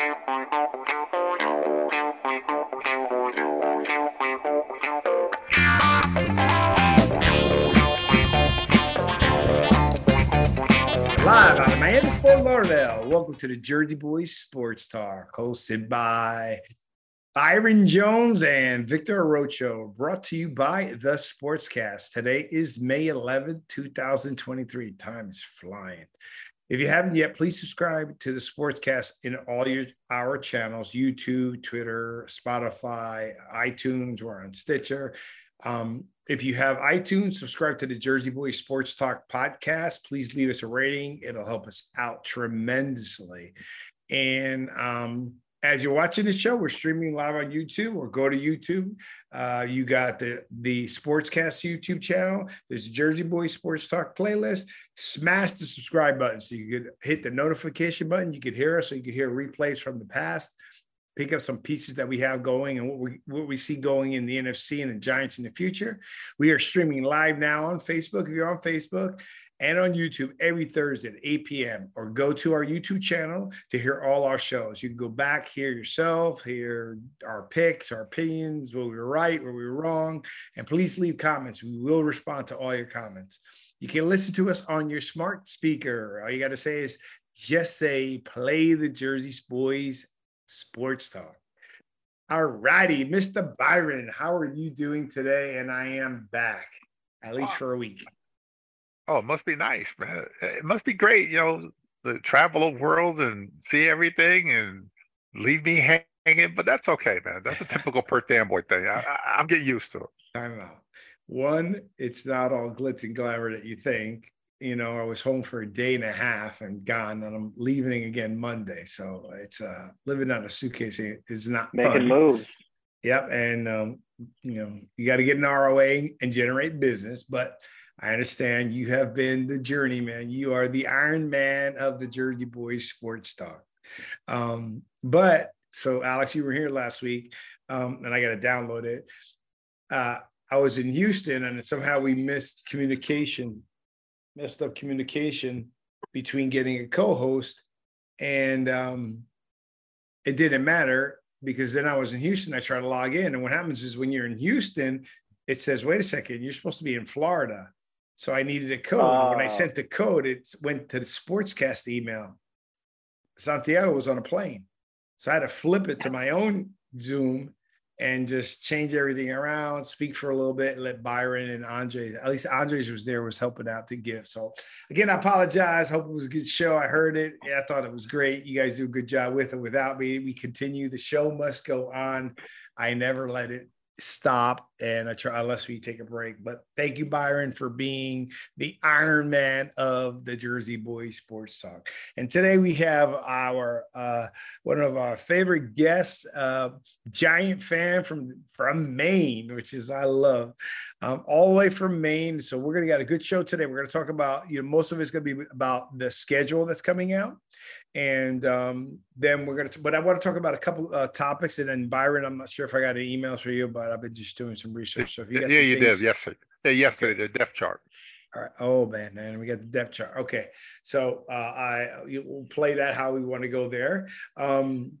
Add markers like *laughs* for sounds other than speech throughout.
Live out of Miami, Fort Lauderdale. Welcome to the Jersey Boys Sports Talk, hosted by Byron Jones and Victor Arocho, brought to you by The Sportscast. Today is May 11th, 2023. Time is flying. If you haven't yet, please subscribe to the Sportscast in all your our channels: YouTube, Twitter, Spotify, iTunes. We're on Stitcher. Um, if you have iTunes, subscribe to the Jersey Boys Sports Talk podcast. Please leave us a rating; it'll help us out tremendously. And um, as you're watching the show, we're streaming live on YouTube or go to YouTube. Uh, you got the the Sportscast YouTube channel. There's a Jersey Boys Sports Talk playlist. Smash the subscribe button so you could hit the notification button. You could hear us, so you could hear replays from the past. Pick up some pieces that we have going and what we what we see going in the NFC and the Giants in the future. We are streaming live now on Facebook. If you're on Facebook, and on YouTube every Thursday at 8 p.m. or go to our YouTube channel to hear all our shows. You can go back, hear yourself, hear our picks, our opinions, where we were right, where we were wrong. And please leave comments. We will respond to all your comments. You can listen to us on your smart speaker. All you got to say is just say, play the Jersey Boys Sports Talk. All righty, Mr. Byron, how are you doing today? And I am back, at least for a week. Oh, it must be nice, man. It must be great, you know, the travel the world and see everything and leave me hanging. But that's okay, man. That's a typical Perth Amboy thing. I, I, am getting used to it. I know. One, it's not all glitz and glamour that you think. You know, I was home for a day and a half and gone, and I'm leaving again Monday. So it's uh living out a suitcase is not making fun. moves. Yep, and um, you know, you got to get an ROA and generate business, but I understand you have been the journeyman. You are the Iron Man of the Jersey Boys Sports Talk. Um, but so, Alex, you were here last week, um, and I got to download it. Uh, I was in Houston, and somehow we missed communication, messed up communication between getting a co-host, and um, it didn't matter because then I was in Houston. I tried to log in, and what happens is when you're in Houston, it says, "Wait a second, you're supposed to be in Florida." So I needed a code. Uh, when I ah. sent the code, it went to the sportscast email. Santiago was on a plane. So I had to flip it to my own Zoom and just change everything around, speak for a little bit, and let Byron and Andre, at least Andres was there, was helping out to give. So again, I apologize. Hope it was a good show. I heard it. Yeah, I thought it was great. You guys do a good job with it. Without me, we continue. The show must go on. I never let it stop and I try unless we take a break. But thank you, Byron, for being the Iron Man of the Jersey Boys Sports Talk. And today we have our uh, one of our favorite guests, uh, giant fan from from Maine, which is I love, um, all the way from Maine. So we're gonna get a good show today. We're gonna talk about you know most of it's gonna be about the schedule that's coming out and um, then we're gonna. But I want to talk about a couple uh, topics, and then Byron, I'm not sure if I got any emails for you, but I've been just doing some research. So if you got yeah, you things, did yesterday. Yeah, yesterday the depth chart. All right. Oh man, man, we got the depth chart. Okay, so uh, I will play that how we want to go there. Um,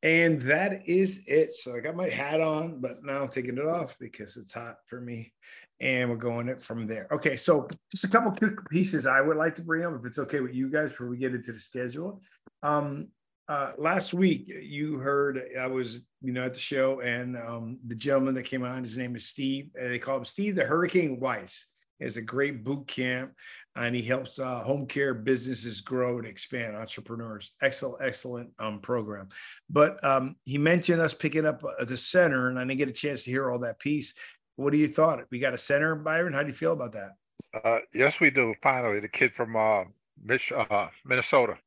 and that is it. So I got my hat on, but now I'm taking it off because it's hot for me and we're going it from there. Okay, so just a couple quick pieces I would like to bring up, if it's okay with you guys, before we get into the schedule. Um, uh, last week, you heard I was, you know, at the show, and um, the gentleman that came on, his name is Steve. they call him Steve the Hurricane Weiss. He has a great boot camp, and he helps uh, home care businesses grow and expand entrepreneurs. Excellent, excellent um, program. But um, he mentioned us picking up uh, the center, and I didn't get a chance to hear all that piece. What do you thought? We got a center, Byron. How do you feel about that? Uh, yes, we do. Finally, the kid from uh, Mich- uh, Minnesota.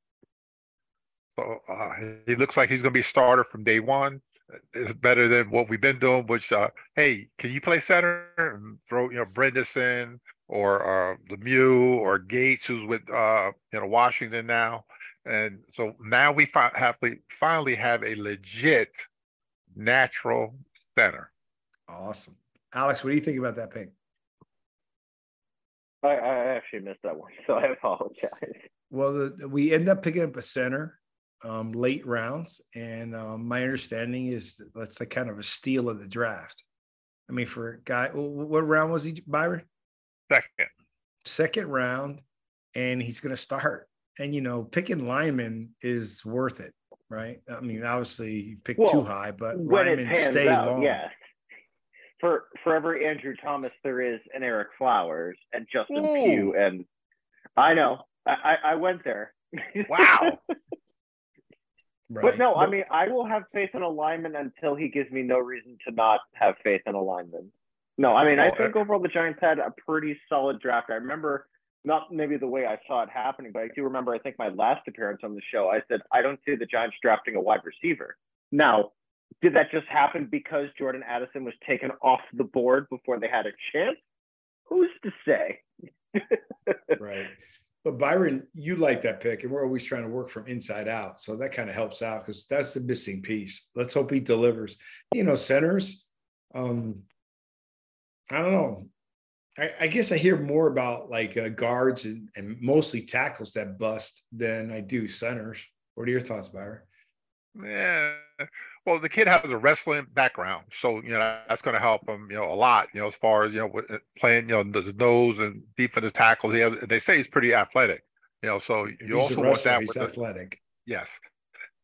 So uh, he looks like he's going to be a starter from day one. It's better than what we've been doing. Which, uh, hey, can you play center and throw you know Bredeson or uh, Lemieux or Gates, who's with uh, you know Washington now, and so now we fi- have finally have a legit natural center. Awesome. Alex, what do you think about that pick? I, I actually missed that one, *laughs* so I apologize. Well, the, we end up picking up a center um, late rounds, and um, my understanding is that's like kind of a steal of the draft. I mean, for a guy, what round was he, Byron? Second. Second round, and he's going to start. And you know, picking lineman is worth it, right? I mean, obviously, you pick well, too high, but linemen stay out, long. Yes. For for every Andrew Thomas, there is an Ereck Flowers and Justin Ooh. Pugh, and I know I, I went there. Wow. *laughs* Right. But no, but, I mean, I will have faith in alignment until he gives me no reason to not have faith in alignment. No, I mean, I think uh, overall the Giants had a pretty solid draft. I remember not maybe the way I saw it happening, but I do remember. I think my last appearance on the show, I said I don't see the Giants drafting a wide receiver. Now, did that just happen because Jordan Addison was taken off the board before they had a chance? Who's to say? *laughs* right. But Byron, you like that pick, and we're always trying to work from inside out. So that kind of helps out because that's the missing piece. Let's hope he delivers. You know, centers. Um, I don't know. I, I guess I hear more about like uh, guards and, and mostly tackles that bust than I do centers. What are your thoughts, Byron? Yeah. Well, the kid has a wrestling background, so you know that's going to help him, you know, a lot. You know, as far as you know, uh, playing, you know, the, the nose and defensive tackles. He has. They say he's pretty athletic. You know, so you he's also want that. He's athletic. The, yes,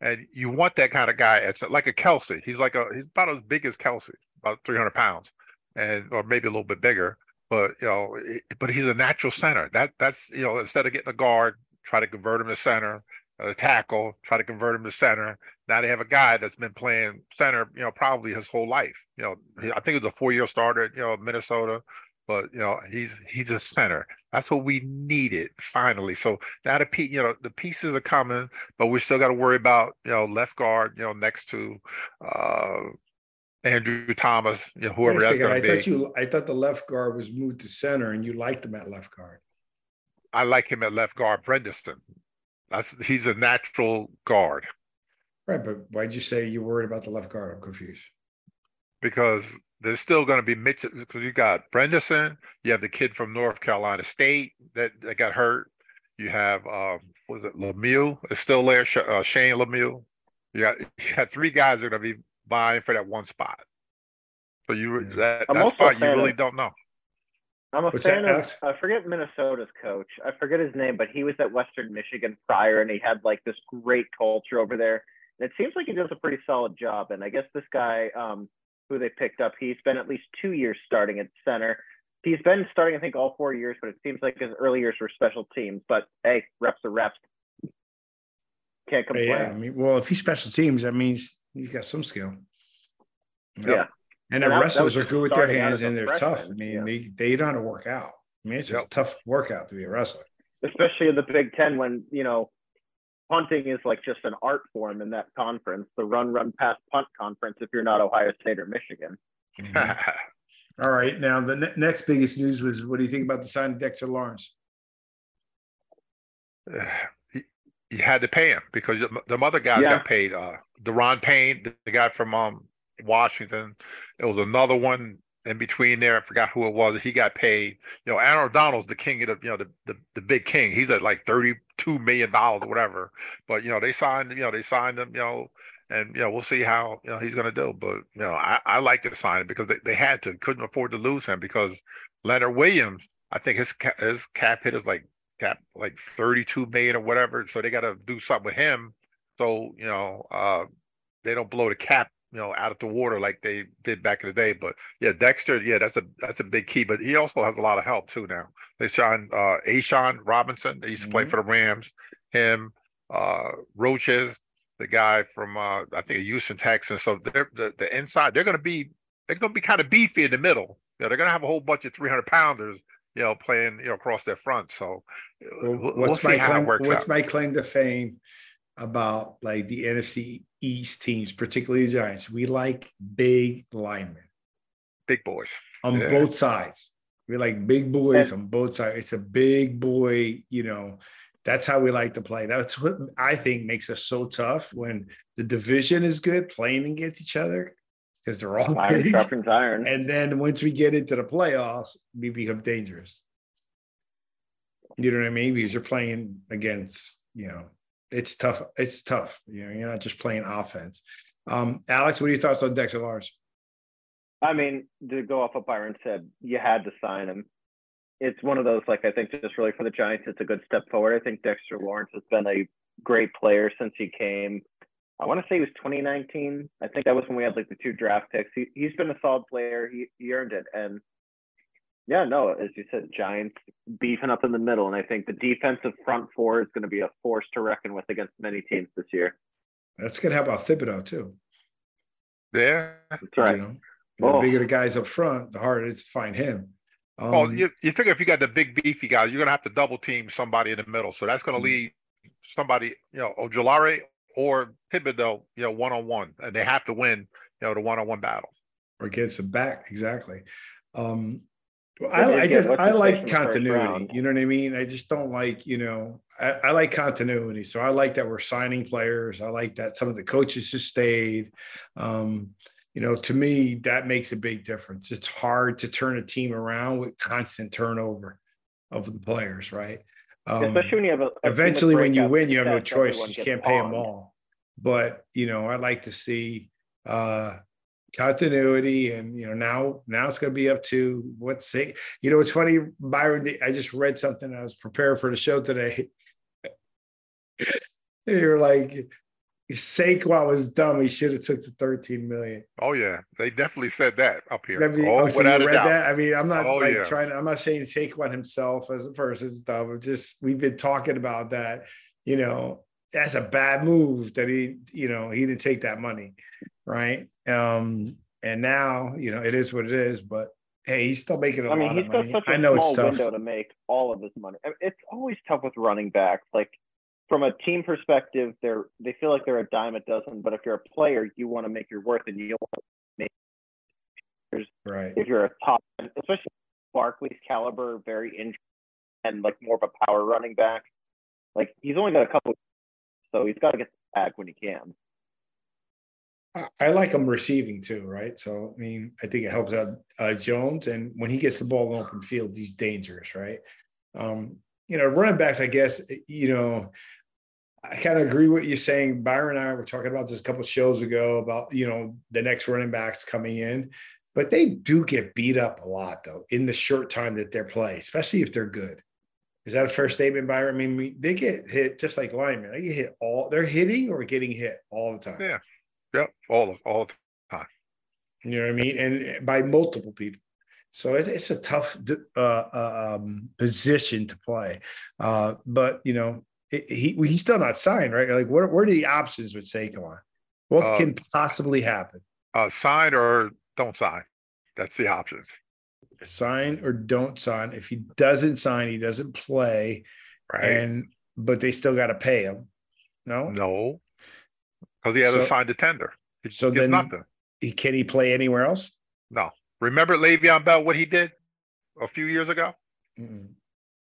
and you want that kind of guy. It's like a Kelce. He's like a. He's about as big as Kelce, about three hundred pounds, and or maybe a little bit bigger. But you know, but he's a natural center. That that's you know, instead of getting a guard, try to convert him to center a tackle, try to convert him to center. Now they have a guy that's been playing center, you know, probably his whole life. You know, I think it was a four-year starter, you know, Minnesota, but you know, he's he's a center. That's what we needed finally. So now the pe- you know the pieces are coming, but we still got to worry about you know left guard, you know, next to uh Andrew Thomas, you know, whoever that's going to be. I thought you, I thought the left guard was moved to center, and you liked him at left guard. I like him at left guard, Bredeson. That's he's a natural guard. Right, but why'd you say you're worried about the left guard? I'm confused. Because there's still going to be mix because you got Bredeson, you have the kid from North Carolina State that, that got hurt. You have um, was it Lemieux is still there, uh, Shane Lemieux. You got *laughs* you got three guys that are going to be vying for that one spot. So you that, that spot you really of, don't know. I'm a What's fan of. I forget Minnesota's coach. I forget his name, but he was at Western Michigan prior, and he had like this great culture over there. And it seems like he does a pretty solid job. And I guess this guy, um, who they picked up, he's been at least two years starting at center. He's been starting, I think, all four years, but it seems like his early years were special teams. But hey, reps are reps. Can't complain. Yeah, I mean, well, if he's special teams, that means he's got some skill. Yep. Yeah. And the wrestlers are good with their hands and they're freshman. tough. I mean, yeah. they they don't to work out. I mean, it's yep. a tough workout to be a wrestler. Especially in the Big Ten when, you know, punting is like just an art form in that conference, the run, run, pass, punt conference, if you're not Ohio State or Michigan. Mm-hmm. *laughs* All right. Now, the ne- next biggest news was what do you think about the sign of Dexter Lawrence? *sighs* you had to pay him because the mother guy yeah. got paid. Uh, Daron Payne, the guy from um, Washington. It was another one in between there. I forgot who it was. He got paid. You know, Aaron Donald's the king of the, you know, the, the, the big king. He's at like $32 million or whatever. But, you know, they signed, you know, they signed him, you know, and, you know, we'll see how, you know, he's going to do. But, you know, I, I like to sign him because they, they had to, couldn't afford to lose him because Leonard Williams, I think his, his cap hit is like cap like 32 million or whatever. So they got to do something with him. So, you know, uh, they don't blow the cap you know, out of the water like they did back in the day. But yeah, Dexter, yeah, that's a that's a big key. But he also has a lot of help too now. They signed uh A'Shawn Robinson, they used to mm-hmm. play for the Rams, him, uh Roches, the guy from uh I think Houston Texans. So they're the, the inside, they're gonna be they're gonna be kind of beefy in the middle. You know, they're gonna have a whole bunch of 300 pounders you know, playing, you know, across their front. So well, we'll what's my claim, What's out. my claim to fame about like the NFC East teams, particularly the Giants. We like big linemen, big boys on yeah. both sides. We like big boys on both sides. It's a big boy, you know. That's how we like to play. That's what I think makes us so tough when the division is good, playing against each other because they're all iron big. iron. And then once we get into the playoffs, we become dangerous. You know what I mean? Because you're playing against, you know, it's tough. It's tough. You know, you're not just playing offense. Um, Alex, what are your thoughts on Dexter Lawrence? I mean, to go off what Byron said, you had to sign him. It's one of those, like, I think just really for the Giants, it's a good step forward. I think Dexter Lawrence has been a great player since he came. I want to say it was 2019. I think that was when we had like the two draft picks. He, he's been a solid player. He, he earned it. And yeah, no, as you said, Giants beefing up in the middle. And I think the defensive front four is going to be a force to reckon with against many teams this year. That's good. How about Thibodeaux, too? Yeah. That's right. You know, the Oh. bigger the guys up front, the harder it is to find him. Um, Well, you, you figure if you got the big beefy guys, you're gonna have to double team somebody in the middle. So that's gonna Mhm. leave somebody, you know, Ojulari or Thibodeaux, you know, one on one, and they have to win, you know, the one on one battle. or against the back, exactly. Um, well, I, I just I like face in the first continuity. You know what I mean? I just don't like you know I, I like continuity. So I like that we're signing players. I like that some of the coaches just stayed. Um, you know, to me, that makes a big difference. It's hard to turn a team around with constant turnover of the players, right? Um, Especially when you have a, a eventually when you win you have no choice you can't pay them all but you know i like to see uh continuity and you know now now it's going to be up to what's say you know it's funny byron i just read something i was prepared for the show today *laughs* you're like Saquon was dumb. He should have took the 13 million. Oh yeah, they definitely said that up here. I mean, oh, oh, so without read that? I mean, I'm not Oh, like yeah. trying to, I'm not saying Saquon himself as a person is dumb. I'm just, we've been talking about that, you know, that's a bad move that he, you know, he didn't take that money. Right. Um, and now, you know, it is what it is, but hey, he's still making a I mean, lot he's of got money. such a I know small it's tough. window to make all of his money. I mean, It's always tough with running backs. Like from a team perspective, they're they feel like they're a dime a dozen. But if you're a player, you want to make your worth, and you want to make. Right. If you're a top, especially Barkley's caliber, very injured and like more of a power running back. Like he's only got a couple, so he's got to get the bag when he can. I- like him receiving too, right? So I mean, I think it helps out uh, Jones, and when he gets the ball in open field, he's dangerous, right? Um, you know, running backs, I guess, you know, I kind of agree with you saying. Byron and I were talking about this a couple shows ago about you know the next running backs coming in, but they do get beat up a lot though in the short time that they're playing, especially if they're good. Is that a fair statement, Byron? I mean, we, they get hit just like linemen. They get hit all. They're hitting or getting hit all the time. Yeah. Yep. All of all. the time. You know what I mean? And by multiple people. So it's, it's a tough uh, uh, um, position to play. Uh, but, you know, it, he he's still not signed, right? Like, what, what are the options with Saquon? What Uh, can possibly happen? Uh, sign or don't sign. That's the options. Sign or don't sign. If he doesn't sign, he doesn't play. Right. And, but they still got to pay him. No? no. Because he hasn't So- signed the tender. He so gets then- nothing. He, can he play anywhere else? No. Remember Le'Veon Bell, what he did a few years ago? Mm-mm.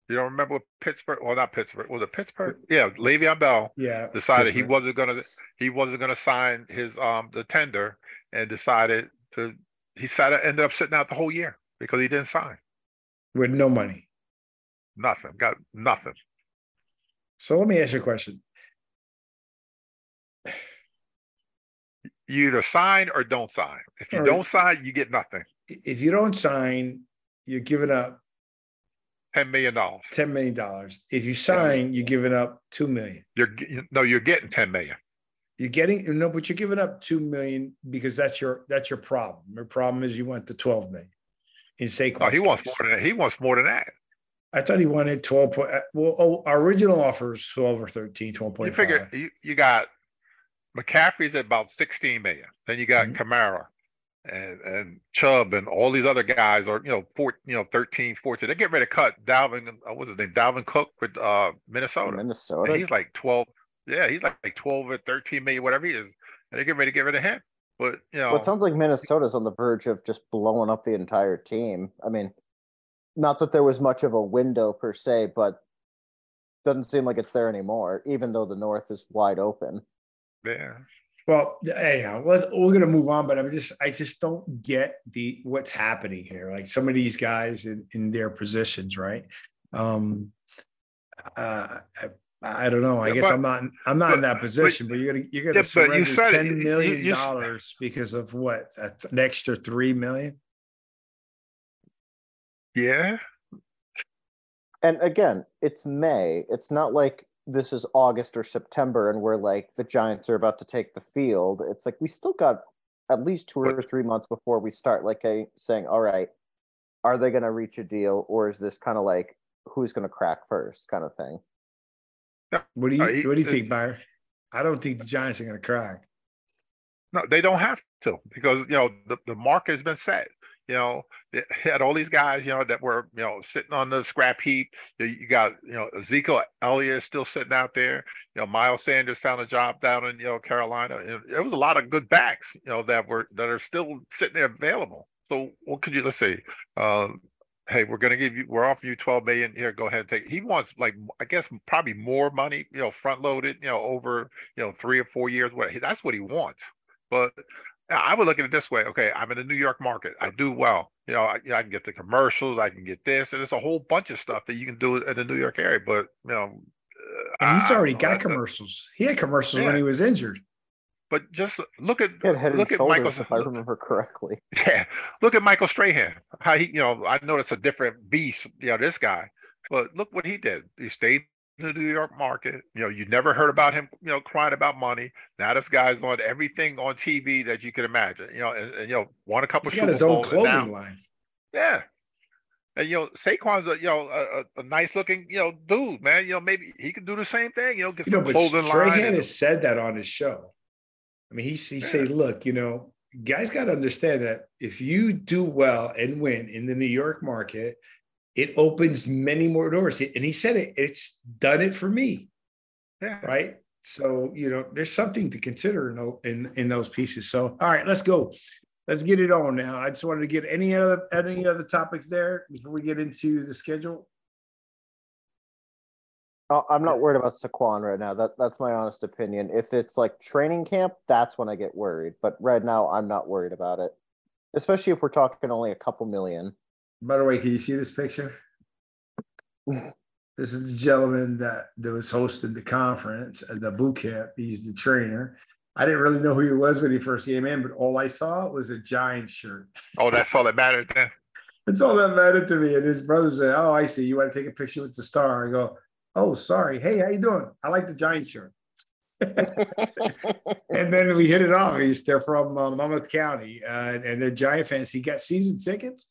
You don't remember what Pittsburgh? Well, not Pittsburgh. Was it Pittsburgh? Yeah, Le'Veon Bell Yeah. decided he wasn't gonna he wasn't gonna sign his um the tender and decided to he sat ended up sitting out the whole year because he didn't sign with no money. nothing got nothing So let me ask you a question. You either sign or don't sign if you Or- don't sign you get nothing If you don't sign, you're giving up 10 million dollars ten million dollars. If you sign, you're giving up two million. you're no you're getting 10 million You're getting no, but you're giving up two million because that's your that's your problem. Your problem is you want the twelve million. In Saquon's no he wants more than that he wants more than that I thought he wanted twelve point. uh, Well, oh, our original offer is twelve or 13, 12.5. you figure you, you got McCaffrey's at about 16 million then you got Mhm. Kamara and and Chubb and all these other guys are you know four you know 13 14 they get ready to cut Dalvin uh, what's his name Dalvin Cook with uh Minnesota Minnesota. and he's like 12 yeah he's like, like 12 or 13 million whatever he is and they get ready to get rid of him but you know Well, it sounds like Minnesota's on the verge of just blowing up the entire team. I mean, not that there was much of a window per se, but doesn't seem like it's there anymore, even though the North is wide open. Yeah Well, anyhow, let's, we're gonna move on, but I'm just I just don't get the what's happening here. Like some of these guys in, in their positions, right? Um uh I don't know. I Yeah, guess but- I'm not. I'm not in that position. But, you're gonna you're gonna Yeah, but you surrender said it. You- million you- dollars because of what? That's An extra three million. Yeah, And again, it's May. It's not like this is August or September and we're like the Giants are about to take the field. It's like we still got at least two or three months before we start like a, saying, all right, are they going to reach a deal or is this kind of like who's going to crack first kind of thing? What do you Uh, he- What do you think, Byron? I don't think the Giants are gonna crack. no, they don't have to because you know the, the market has been set. You know, they had all these guys, you know, that were you know sitting on the scrap heap. You, got you know Ezekiel Elliott still sitting out there. You know, Miles Sanders found a job down in you know Carolina. And there was a lot of good backs, you know, that were that are still sitting there available. So what could you let's see? Um, hey, we're gonna give you, we're offering you 12 million here. Go ahead and take. He wants like, I guess, probably more money, you know, front loaded, you know, over, you know, three or four years. What that's what he wants. But I would look at it this way. Okay, I'm in the New York market. I do well. You know, I, you know, I can get the commercials. I can get this, and there's a whole bunch of stuff that you can do in the New York area. But you know, uh, And he's I- I already don't got that's a- commercials. He had commercials when he was injured. But just look at head look at Michael. if I remember correctly. *laughs* Yeah, look at Michael Strahan. How he, you know, I know it's a different beast, you know, this guy, but look what he did. He stayed in the New York market. You know, you never heard about him, you know, crying about money. Now this guy's on everything on TV that you can imagine. You know, and, and you know, won a couple. He's got his own clothing line. Yeah. And you know, Saquon's a you know a, a, nice looking you know dude, man. You know, maybe he could do the same thing. You know, get You know, some but clothing line. Strahan has said that on his show. I mean, he he said, "Look, you know, guys got to understand that if you do well and win in the New York market, it opens many more doors." And he said it. It's done it for me, yeah. right? So you know, there's something to consider in in, in those pieces. So, all right, let's go. Let's get it on now. I just wanted to get any other any other topics there before we get into the schedule. Uh, I'm not worried about Saquon right now. That that's my honest opinion. If it's like training camp, that's when I get worried. But right now, I'm not worried about it. Especially if we're talking only a couple million. By the way, can you see this picture? *laughs* this is the gentleman that, that was hosting the conference at the boot camp. He's the trainer. I didn't really know who he was when he first came in, but all I saw was a giant shirt. Oh, that's all that mattered then. *laughs* That's all that mattered to me. And his brother said, "Oh, I see. You want to take a picture with the star?" I go, "Oh, sorry. Hey, how you doing? I like the giant shirt." *laughs* and then we hit it off. He's they're from uh, Monmouth County, uh, and they're Giant fans. He got season tickets.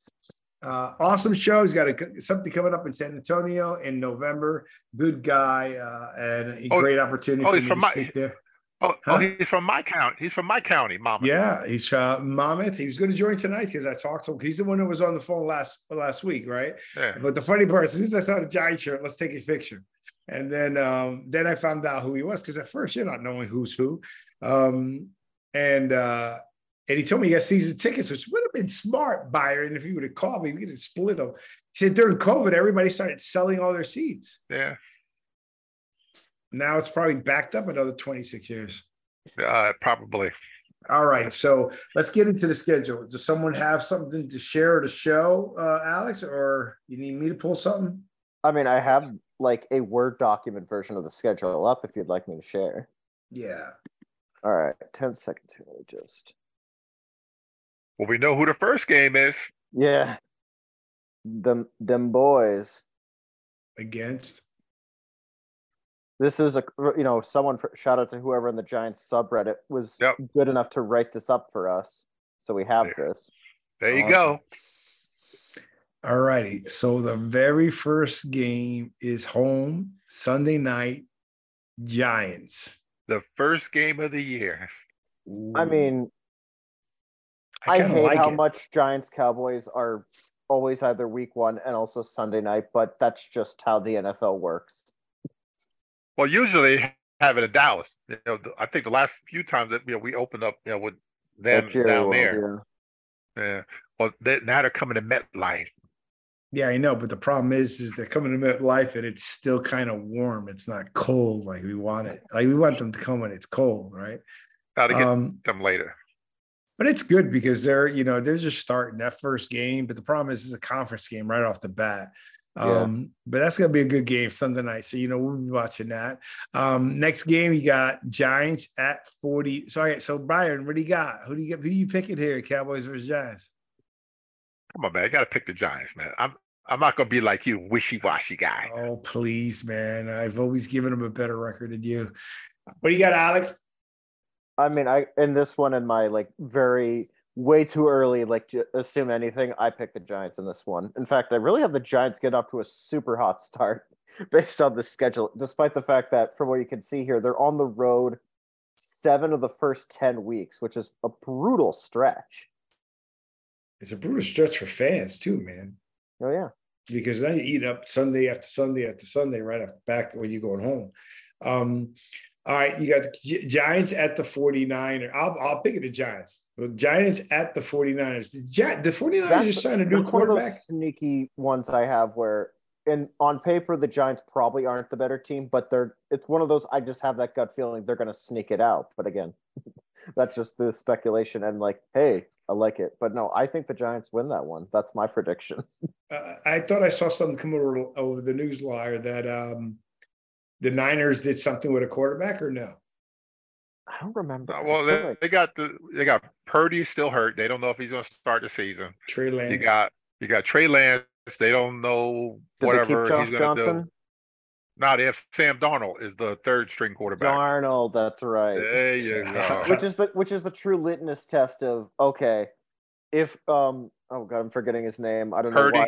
Uh, awesome show. He's got a, something coming up in San Antonio in November. Good guy uh, and a Oh, great opportunity. oh, for he's from to my- speak there. Oh, Huh? oh, he's from my county. He's from my county, Mama. Yeah, he's uh, Monmouth. He was going to join tonight because I talked to him. He's the one who was on the phone last last week, right? Yeah. But the funny part, as soon as I saw the giant shirt, let's take a picture. And then um, then I found out who he was because at first you're not knowing who's who. Um, and uh, and he told me he got season tickets, which would have been smart, Byron, if he would have called me. We could have split them. He said during COVID, everybody started selling all their seats. Yeah. Now it's probably backed up another 26 years. Uh, probably. All right, so let's get into the schedule. Does someone have something to share or to show, uh, Alex, or you need me to pull something? I mean, I have like a Word document version of the schedule up if you'd like me to share. Yeah. All right, 10 seconds here. Just Well, we know who the first game is. yeah, them them boys. Against. This is a you know someone for, shout out to whoever in the Giants subreddit was Yep. good enough to write this up for us, so we have There. this. There you Awesome. go. All righty. So the very first game is home Sunday night Giants. The first game of the year. I mean, I, kinda hate like how it. much Giants Cowboys are always either week one and also Sunday night, but that's just how the NFL works. Well, usually have it in Dallas. You know, I think the last few times that you know we opened up, you know, with them down World, there. yeah. Yeah. Well, they, now they're coming to MetLife. Yeah, I know, but the problem is, is they're coming to MetLife and it's still kind of warm. It's not cold like we want it. Like we want them to come when it's cold, right? How to get Um, them later. But it's good because they're, you know, they're just starting that first game. But the problem is, it's a conference game right off the bat. Um, yeah. but that's gonna be a good game Sunday night. So you know we'll be watching that. Um, next game you got Giants at 40. So so Brian, what do you got? Who do you get? Who you picking here? Cowboys versus Giants? Come on, man. I gotta pick the Giants, man. I'm I'm not gonna be like you, wishy-washy guy. Oh, please, man. I've always given them a better record than you. What do you got, Alex? I mean, I in this one in my like very way too early, like to assume anything. I picked the Giants in this one. In fact, I really have the Giants get off to a super hot start *laughs* based on the schedule, despite the fact that from what you can see here, they're on the road seven of the first 10 weeks, which is a brutal stretch. It's a brutal stretch for fans too, man. Oh yeah. Because now you eat up Sunday after Sunday after Sunday right after back when you're going home. Um, all right, you got the Giants at the 49ers. I'll, I'll pick it the Giants. The Giants at the 49ers. The, Gi- the 49ers That's, just signed a new quarterback. sneaky ones I have where and on paper the Giants probably aren't the better team, but they're it's one of those I just have that gut feeling they're gonna sneak it out. But again, *laughs* that's just the speculation and like, hey, I like it. But no, I think the Giants win that one. That's my *laughs* prediction. uh, I thought I saw something come over over the news wire that um the Niners did something with a quarterback or no? I don't remember. Uh, well, they, they, got the they got Purdy still hurt. They don't know if he's going to start the season. Trey Lance. You got you got Trey Lance. They don't know Did whatever he's going to do. Not if Sam Darnold is the third string quarterback. Darnold, that's right. There you *laughs* go. which is the which is the true litmus test of okay, if um oh god I'm forgetting his name I don't Purdy. know why.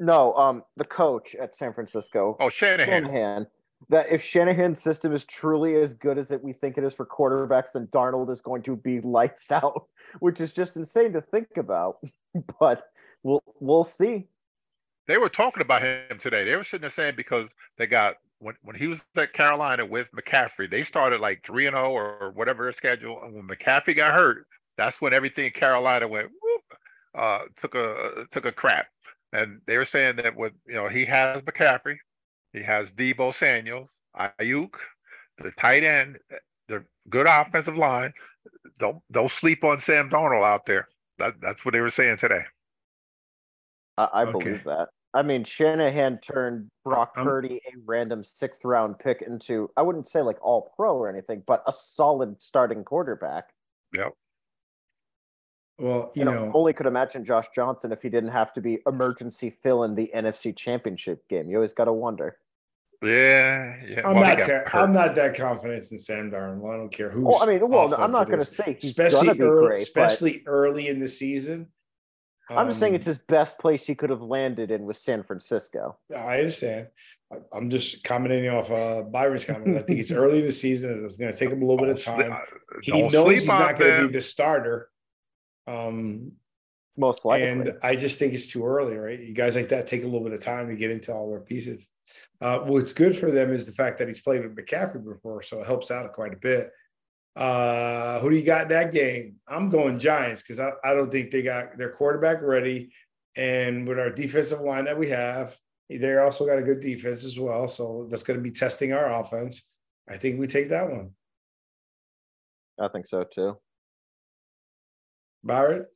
No, um the coach at San Francisco. Oh Shanahan. Shanahan that if Shanahan's system is truly as good as it we think it is for quarterbacks, then Darnold is going to be *laughs* lights out, which is just insane to think about. *laughs* but we'll we'll see. They were talking about him today. They were sitting there saying because they got when when he was at Carolina with McCaffrey, they started like three and zero oh or whatever their schedule. And when McCaffrey got hurt, that's when everything in Carolina went whoop, uh, took a took a crap. And they were saying that with you know he has McCaffrey, he has Deebo Samuels, Ayuk, the tight end, the good offensive line. Don't don't sleep on Sam Darnold out there. That that's what they were saying today. I, I okay. believe that. I mean, Shanahan turned Brock um, Purdy, a random sixth round pick, into I wouldn't say like all pro or anything, but a solid starting quarterback. Yep. Well, you, you know, know, only could imagine Josh Johnson if he didn't have to be emergency fill in the NFC Championship game. You always got to wonder. Yeah, yeah. I'm well, not. Ter- I'm not that confident in Sam Darnold. I don't care who. Well, I mean, well, I'm not going to say he's especially early, great, especially but... early in the season. I'm just saying it's um, his best place he could have landed in was San Francisco. I understand. I'm just commenting off uh, Byron's comment. I think it's early in the season. It's going to take him a little bit of time. He knows he's not going to be the starter. Um, most likely. And I just think it's too early, right? You guys like that take a little bit of time to get into all their pieces. Uh, what's good for them is the fact that he's played with McCaffrey before, so it helps out quite a bit. Uh, who do you got in that game? I'm going Giants because I, I don't think they got their quarterback ready. And with our defensive line that we have, they also got a good defense as well. So that's going to be testing our offense. I think we take that one. I think so too. Byron?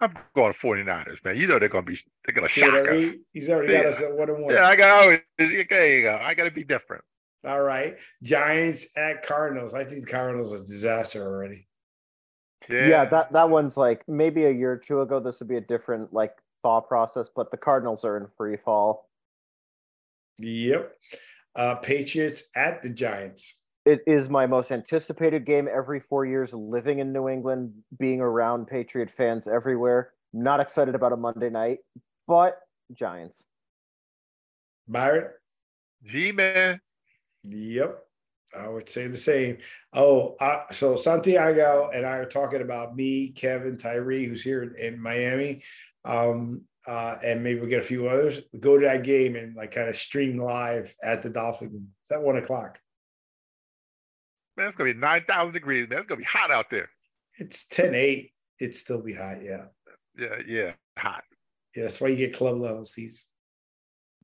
I'm going 49ers, man. You know they're gonna be they're gonna shock us. He's already got us at one and one. Yeah, I got always there you go. I gotta be different. All right. Giants at Cardinals. I think the Cardinals are a disaster already. Yeah. yeah, that, that one's like maybe a year or two ago, this would be a different like thought process, but the Cardinals are in free fall. Yep. Uh Patriots at the Giants it is my most anticipated game every four years living in New England, being around Patriot fans everywhere. Not excited about a Monday night, but Giants. Byron? G man. Yep. I would say the same. Oh, uh, so Santiago and I are talking about me, Kevin, Tyree, who's here in, in Miami. Um, uh, and maybe we'll get a few others. We go to that game and like kind of stream live at the Dolphin. It's at one o'clock. Man, it's gonna be nine thousand degrees. Man, it's gonna be hot out there. It's 10 8. It'd still be hot, yeah. Yeah, yeah, hot. Yeah, that's why you get club level seats.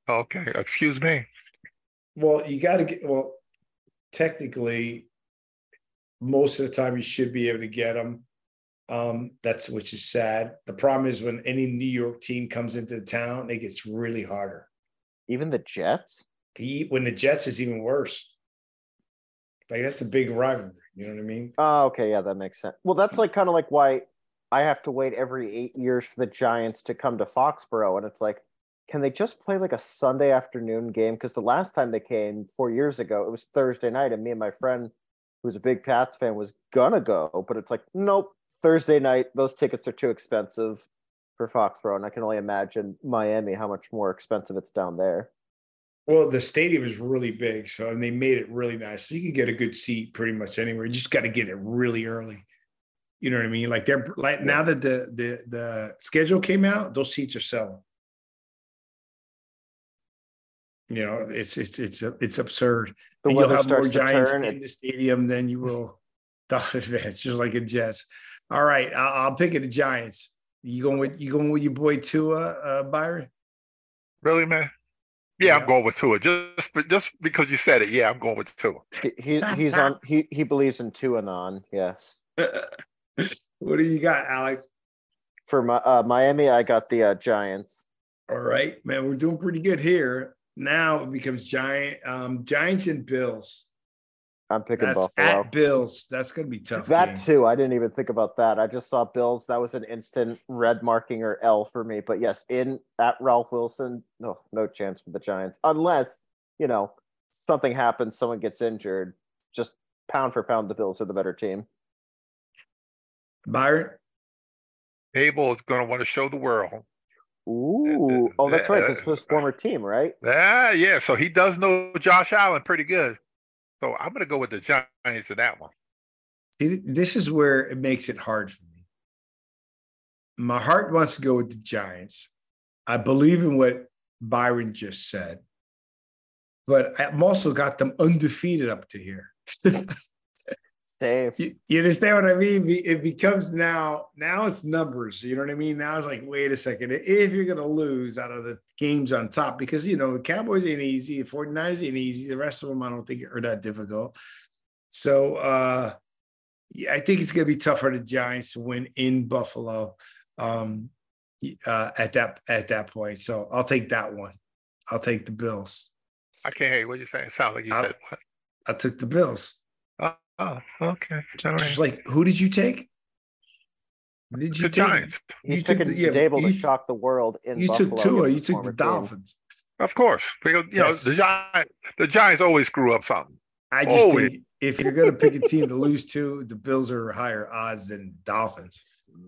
Okay, excuse me. Well, you got to get well. Technically, most of the time you should be able to get them. Um, that's which is sad. The problem is when any New York team comes into the town, it gets really harder. Even the Jets? He, when the Jets is even worse. Like that's a big rivalry. You know what I mean? Oh, okay, yeah, that makes sense. Well, that's like kind of like why I have to wait every eight years for the Giants to come to Foxborough, and it's like, can they just play like a Sunday afternoon game? Because the last time they came four years ago, it was Thursday night, and me and my friend, who's a big Pats fan, was gonna go, but it's like, nope, Thursday night. Those tickets are too expensive for Foxborough, and I can only imagine Miami how much more expensive it's down there. Well, the stadium is really big, so and they made it really nice. So you can get a good seat pretty much anywhere. You just got to get it really early. You know what I mean? Like they're like now that the the the schedule came out, those seats are selling. You know, it's it's it's it's absurd. The And you'll have more giants turn. in the stadium than you will *laughs* Dolphins, just like a Jets. All right, I'll, I'll pick it the Giants. You going with you going with your boy Tua, uh, Byron? Really, man? Yeah, Yeah. I'm going with Tua. Just just because you said it, yeah, I'm going with Tua. He, he he's on. He he believes in Tuanon. Yes. *laughs* what do you got, Alex? For my uh, Miami, I got the uh, Giants. All right, man, we're doing pretty good here. Now it becomes Giant, um, Giants and Bills. I'm picking That's Buffalo. at Bills. That's gonna be tough. That game. too. I didn't even think about that. I just saw Bills. That was an instant red marking or L for me. But yes, in at Ralph Wilson, no, no chance for the Giants unless you know something happens, someone gets injured. Just pound for pound, the Bills are the better team. Byron. Daboll is going to want to show the world. Ooh, oh, that's right. This was Uh, former team, right? Yeah, yeah. So he does know Josh Allen pretty good. So I'm going to go with the Giants in that one. This is where it makes it hard for me. My heart wants to go with the Giants. I believe in what Byron just said, but I'm also got them undefeated up to here. *laughs* Same. You, you understand what I mean? It becomes now, now it's numbers. You know what I mean? Now it's like, wait a second. If you're going to lose out of the games on top, because, you know, the Cowboys ain't easy, the 49ers ain't easy. The rest of them, I don't think are that difficult. So, uh, yeah, I think it's going to be tough for the Giants to win in Buffalo um, uh, at that at that point. So I'll take that one. I'll take the Bills. I can't hear you. What you saying? It sounds like you I- said what? I took the Bills. Oh, oh, okay. All right. Just like, who did you take? Who Did you the take? Giants. He's You took picking the- yeah, Daboll to shock the world in You Buffalo. took Tua. against You took the former team. Dolphins. Of course. Because you know, the Giants the Giants always screw up something. I just Always. think if you're going to pick a team to lose to, the Bills are higher odds than Dolphins.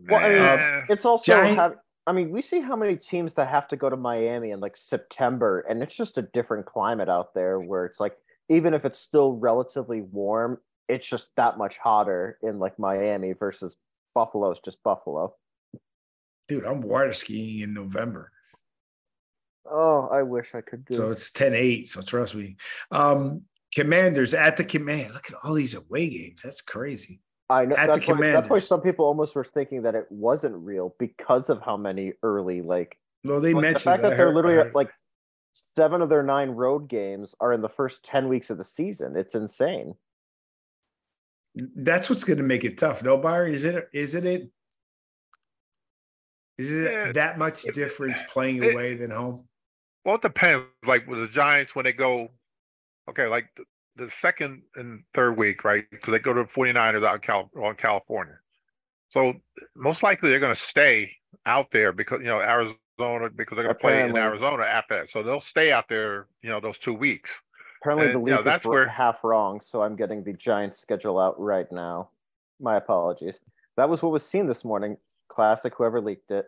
Well, I mean, Eh, It's also Giant- have, I mean, we see how many teams that have to go to Miami in like September, and it's just a different climate out there where it's like even if it's still relatively warm, it's just that much hotter in like Miami versus Buffalo is just Buffalo. Dude, I'm water skiing in November. Oh, I wish I could do So it's 10 8. So trust me. Um, commanders at the command. Look at all these away games. That's crazy. I know at the that's why, that's why some people almost were thinking that it wasn't real because of how many early like No, they Like, the mentioned fact I that they're heard- literally like seven of their nine road games are in the first 10 weeks of the season. It's insane. That's what's going to make it tough. No, Byron, is it? Is it? it? Is it Yeah. that much difference uh, playing It- away than home? Well, it depends. Like with the Giants, when they go, okay, like the, the second and third week, right? Because they go to the 49ers out in Cal- on California. So most likely they're going to stay out there because, you know, Arizona, because they're going to play in Arizona after that. So they'll stay out there, you know, those two weeks. Apparently, the And, know, league that's is where- half wrong, so I'm getting the Giants schedule out right now. My apologies. That was what was seen this morning. Classic, whoever leaked it.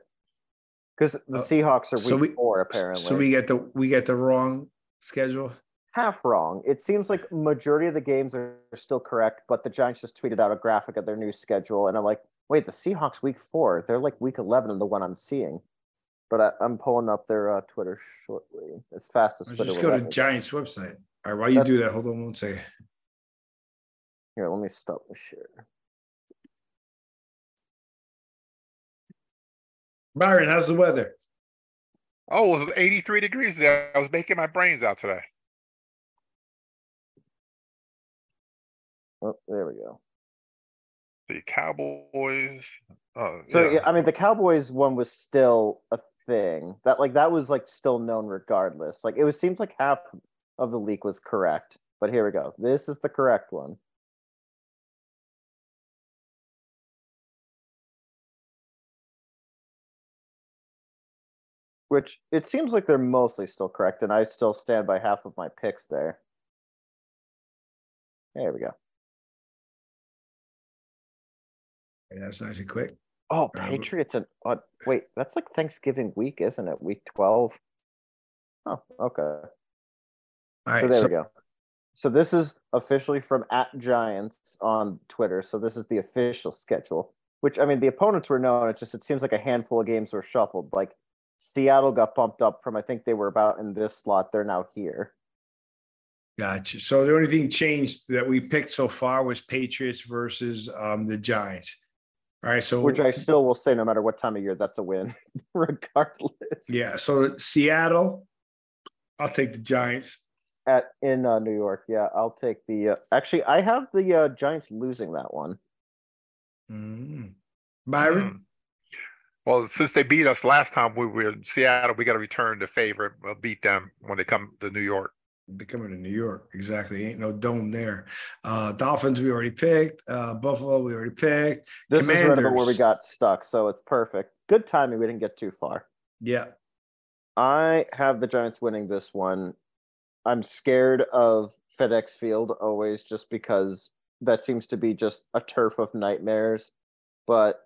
Because the Uh, Seahawks are week so we- four, apparently. So we get the we get the wrong schedule. half wrong. It seems like majority of the games are still correct, but the Giants just tweeted out a graphic of their new schedule, and I'm like, wait, the Seahawks week four, they're like week eleven in the one I'm seeing. But I, I'm pulling up their uh, Twitter shortly as fast as. Just go to. Giants website. All right, while you That's- do that, hold on one second. Here, let me stop the share. Byron, how's the weather? Oh, it was 83 degrees today. I was making my brains out today. Oh, there we go. The Cowboys. Uh, So yeah. yeah, I mean, the Cowboys one was still a thing. That like that was like still known regardless. Like it was seems like half of the leak was correct. But here we go. This is the correct one. Which it seems like they're mostly still correct, and I still stand by half of my picks there. There we go. Yeah, that's nice and quick. Oh, Patriots and uh, wait, that's like Thanksgiving week, isn't it? Week twelve. Oh, okay. All So there So, we go. So this is officially from at Giants on Twitter. So this is the official schedule. Which I mean, the opponents were known. It just it seems like a handful of games were shuffled. Like Seattle got bumped up from I think they were about in this slot. They're now here. gotcha. So the only thing changed that we picked so far was Patriots versus um, the Giants. All right. So Which I still will say, no matter what time of year, that's a win, *laughs* regardless. yeah. So Seattle, I'll take the Giants. At in uh, New York, yeah, I'll take the. Uh, actually, I have the uh, Giants losing that one. Mm. Byron. Hmm. Well, since they beat us last time we were in Seattle, we got to return the favor. We'll beat them when they come to New York. Be coming to New York. Exactly. Ain't no dome there. Uh Dolphins, we already picked. Uh Buffalo, we already picked. This is right where we got stuck, so it's perfect. Good timing. We didn't get too far. Yeah. I have the Giants winning this one. I'm scared of FedEx Field always just because that seems to be just a turf of nightmares. But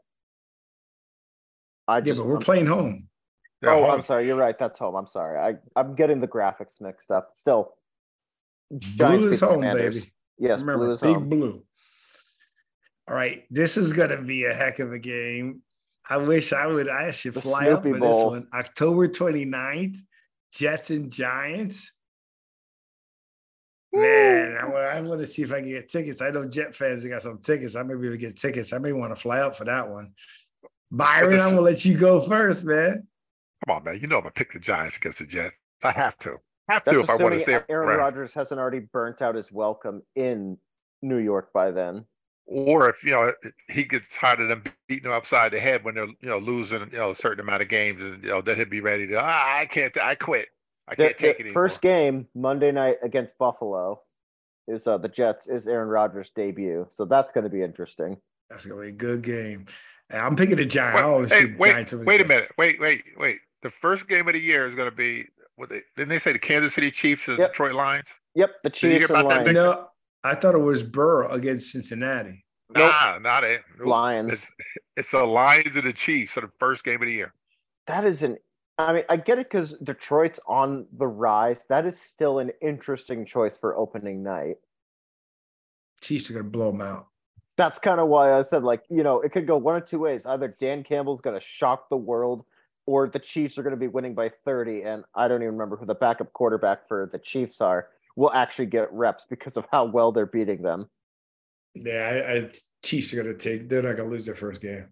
I Yeah, just but we're I'm- playing home. Oh, home. I'm sorry. You're right. That's home. I'm sorry. I I'm getting the graphics mixed up. Still, Blue is home, Commanders. baby. Yes, Remember, blue is big home. blue. All right. This is gonna be a heck of a game. I wish I would I should The fly up Snoopy for this one. October 29th, Jets and Giants. Man, I want, I want to see if I can get tickets. I know Jet fans have got some tickets. I may be able to get tickets. I may want to fly out for that one. Byron, I'm gonna let you go first, man. Come on, man. You know I'm gonna pick the Giants against the Jets. I have to. Have to if I want to assuming stay Aaron around. Rodgers hasn't already burnt out his welcome in New York by then. Or if you know he gets tired of them beating him upside the head when they're you know losing you know a certain amount of games, and you know then he'd be ready to. Ah, I can't. I quit. I The, can't take the it first game Monday night against Buffalo is uh, the Jets is Aaron Rodgers' debut, so that's going to be interesting. That's gonna be a good game. I'm picking the Giants. I anymore. Wait, hey, wait, Giants wait a minute. Wait, wait, wait. The first game of the year is going to be. What they, didn't they say the Kansas City Chiefs and Yep. Detroit Lions? Yep, the Did you hear Chiefs and Lions. No, I thought it was Burr against Cincinnati. Nope. Nah, not it. Lions. It's, it's the Lions and the Chiefs for the first game of the year. That is an. I mean, I get it because Detroit's on the rise. That is still an interesting choice for opening night. Chiefs are gonna blow them out. That's kind of why I said, like, you know, it could go one of two ways. Either Dan Campbell's going to shock the world, or the Chiefs are going to be winning by 30. And I don't even remember who the backup quarterback for the Chiefs are. Will actually get reps because of how well they're beating them. Yeah, I, I Chiefs are gonna take. They're not gonna lose their first game.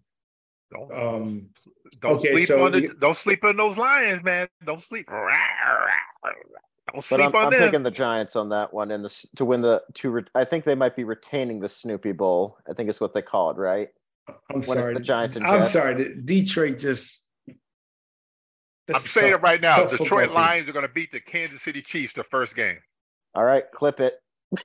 Um, don't okay, sleep so on the, we- don't sleep on those Lions, man. Don't sleep. Don't But sleep I'm, on I'm them. picking the Giants on that one, and the, to win the to. Re, I think they might be retaining the Snoopy Bowl. I think is what they call it, right? I'm it's sorry. the Giants and I'm Jets. sorry. Detroit just. I'm saying tough- it right now. tough Detroit. Lions are going to beat the Kansas City Chiefs the first game. All right, clip it,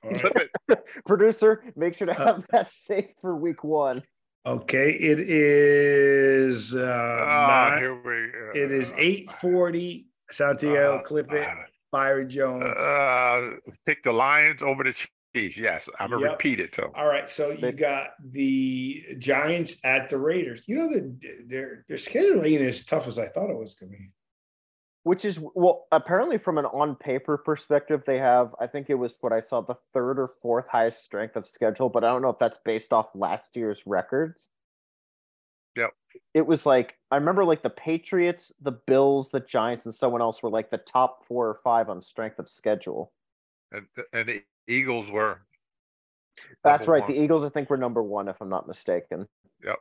All right. Flip it. *laughs* producer. Make sure to Uh, have that *laughs* saved for week one. Okay, it is. Uh, Ah, here we. it is uh, eight forty. Santiago, uh, clip it. uh, Byron Jones. Uh, pick the Lions over the Chiefs. Yes, I'm gonna Yep. repeat it too. All right, so you got the Giants at the Raiders. You know that their their schedule ain't as tough as I thought it was going to be. Which is well, apparently from an on paper perspective, they have. I think it was what I saw the third or fourth highest strength of schedule, but I don't know if that's based off last year's records. yeah It was like I remember like the Patriots, the Bills, the Giants, and someone else were like the top four or five on strength of schedule. And and the Eagles were. That's right. one. The Eagles, I think, were number one, if I'm not mistaken. Yep.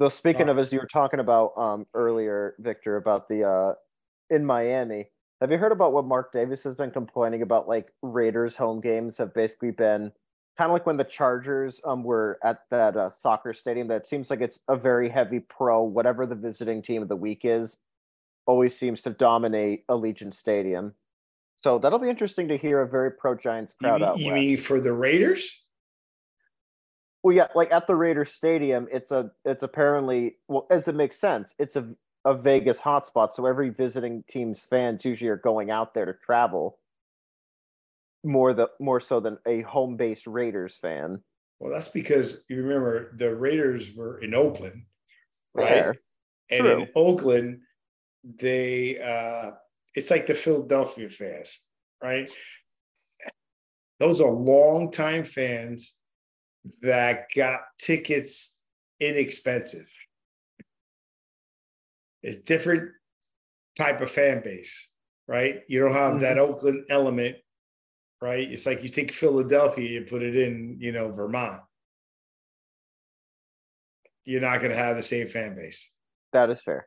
Though speaking of, as you were talking about um, earlier, Victor, about the uh, in Miami, have you heard about what Mark Davis has been complaining about? Like Raiders home games have basically been kind of like when the Chargers um were at that uh, soccer stadium. That seems like it's a very heavy pro. Whatever the visiting team of the week is, always seems to dominate Allegiant Stadium. So that'll be interesting to hear a very pro Giants You crowd mean, out you west. mean for the Raiders? Well, yeah, like at the Raiders Stadium, it's a it's apparently well, as it makes sense, it's a a Vegas hotspot. So every visiting team's fans usually are going out there to travel more the more so than a home based Raiders fan. Well, that's because you remember the Raiders were in Oakland, right? Fair. And True. in Oakland, they uh it's like the Philadelphia fans, right? Those are longtime fans that got tickets inexpensive. It's different type of fan base, right? You don't have that mm-hmm. Oakland element, right? It's like you take Philadelphia and put it in, you know, Vermont. You're not going to have the same fan base. That is fair.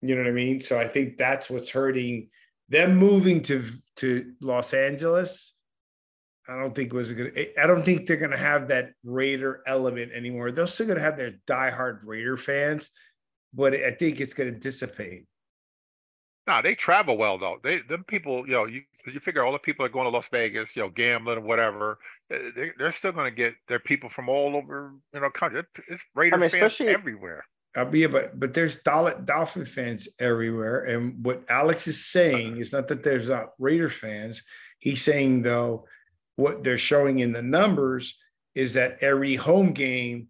You know what I mean? So I think that's what's hurting them moving to to Los Angeles. I don't think was going to. I don't think they're going to have that Raider element anymore. They're still going to have their diehard Raider fans, but I think it's going to dissipate. No, they travel well though. They them people, you know, you you figure all the people that are going to Las Vegas, you know, gambling or whatever, eh, they they're still going to get their people from all over, you know, country. It's Raider mean, fans especially- everywhere. I'll be, but but there's Dolphin fans everywhere, and what Alex is saying is not that there's not Raider fans. He's saying though, what they're showing in the numbers is that every home game,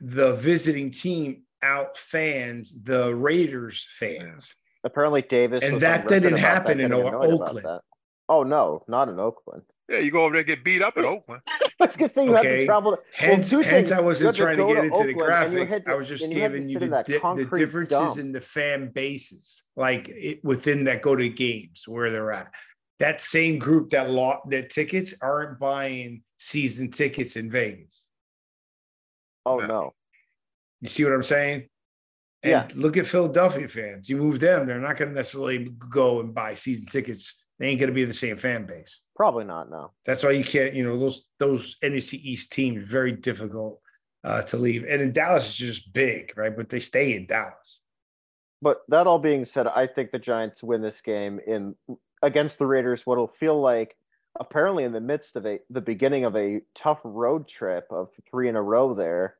the visiting team out fans the Raiders fans. Apparently, Davis And was that didn't about that, happen in O- Oakland. Oh no, not in Oakland. Yeah, you go over there and get beat up in *laughs* Oakland. I was gonna say you have to Okay. travel. Hence, two hence things. I wasn't had to trying to get to into the Oakland and you graphics. to- I was just and you giving you the, di- the differences dump. in the fan bases, like it, within that go to games where they're at. That same group that lost their tickets aren't buying season tickets in Vegas. Oh No. no. You see what I'm saying? And Yeah. look at Philadelphia fans. You move them, they're not going to necessarily go and buy season tickets. They ain't going to be the same fan base. Probably not. No. That's why you can't, you know, those those NFC East teams very difficult uh, to leave. And in Dallas is just big, right? But they stay in Dallas. But that all being said, I think the Giants win this game in against the Raiders. What'll feel like apparently in the midst of a the beginning of a tough road trip of three in a row. There,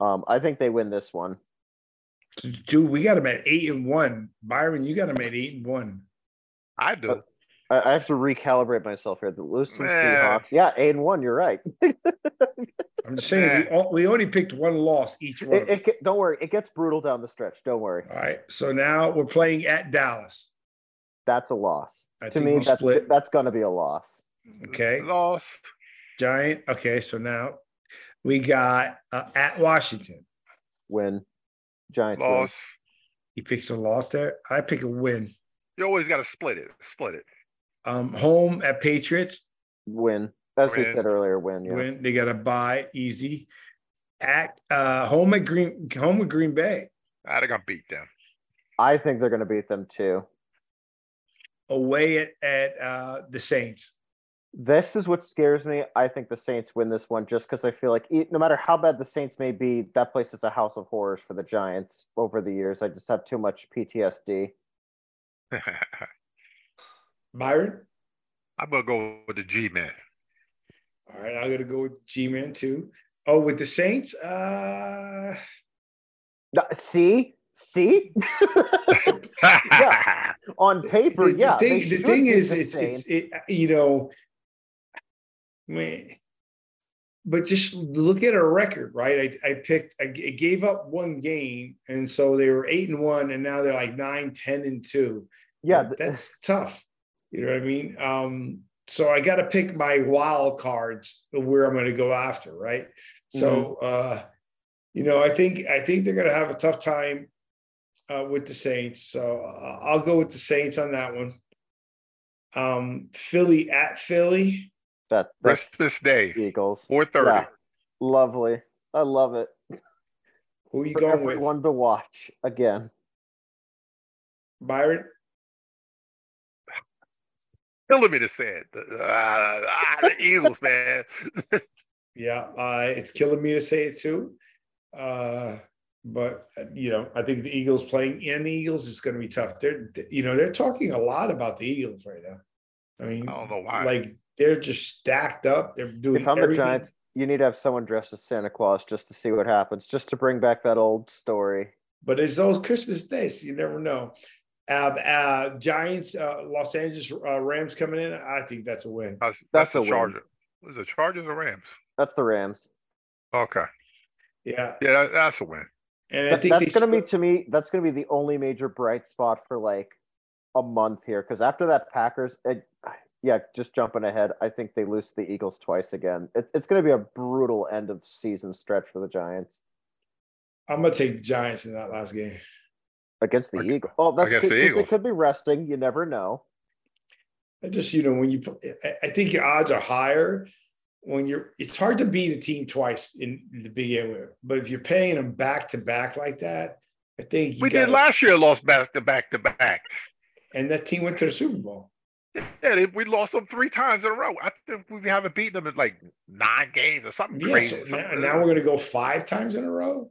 um, I think they win this one. Dude, we got them at eight and one. Byron, you got them at eight and one. I do. I, I have to recalibrate myself here. The Lewiston Nah. Seahawks, yeah, eight and one. You're right. *laughs* I'm just saying, we, all, we only picked one loss each one. It, it, don't worry, it gets brutal down the stretch. Don't worry, all right. So now we're playing at Dallas. That's a loss. I to me, that's split. that's going to be a loss. Okay. Loss. Giant. Okay. So now we got uh, at Washington. Win, Giants win. Lost. He picks a loss there. I pick a win. You always got to split it. Split it. Um, home at Patriots. Win, as we said earlier. Win, yeah. Win. They got to buy easy. At uh, home at Green home at Green Bay. Ah, they're gonna beat them. I think they're going to beat them too. Away at at uh, the Saints. This is what scares me. I think the Saints win this one just because I feel like no matter how bad the Saints may be, that place is a house of horrors for the Giants over the years. I just have too much PTSD. *laughs* Byron. I'm gonna go with the G man. All right, I'm gonna go with G Man too. Oh, with the Saints. Uh, No, See, see, on paper, the, the yeah. thing, the thing is, it's, it's it, you know, man. But just look at our record, right? I, I picked, I gave up one game, and so they were eight and one, and now they're like nine ten and two. yeah, th- that's tough. You know what I mean? Um, so I got to pick my wild cards where I'm going to go after, right? So, uh, you know, I think I think they're going to have a tough time uh, with the Saints. So uh, I'll go with the Saints on that one. Um, Philly at Philly. that's Rest that's this day. Eagles. Four thirty. Yeah, lovely. I love it. Who are you For going with, everyone to watch again. Byron? Killing me to say it. The, ah, ah, the *laughs* Eagles, man. *laughs* Yeah, uh, it's killing me to say it too. Uh, but you know, I think the Eagles playing in the Eagles is going to be tough. They're, you know, they're talking a lot about the Eagles right now. I mean, I don't know why. like they're just stacked up. They're doing. If I'm the. Giants, you need to have someone dressed as Santa Claus just to see what happens, just to bring back that old story. but it's those Christmas days. You never know. Uh, uh, Giants, uh, Los Angeles uh, Rams coming in. I think that's a win. That's, That's that's a the win. Charger. Was it Chargers or Rams? That's the Rams. Okay. Yeah, Yeah, that, that's a win. And I think that's going to be to me. That's going to be the only major bright spot for like a month here. Because after that, Packers. It, yeah, just jumping ahead. I think they lose the Eagles twice again. It's it's going to be a brutal end of season stretch for the Giants I'm gonna take the Giants in that last game. against the Ag- Eagles. Oh, that's against good, the 'cause Eagles. They could be resting. You never know. I just, you know, when you, I- I think your odds are higher when you're. It's hard to beat a team twice in the begin with, but if you're paying them back to back like that, I think you We gotta- did last year, lost back to back to back. and that team went to the Super Bowl. Yeah, they, we lost them three times in a row. I think we haven't beaten them in like nine games or something Yeah, crazy. so now, something- now we're gonna go five times in a row.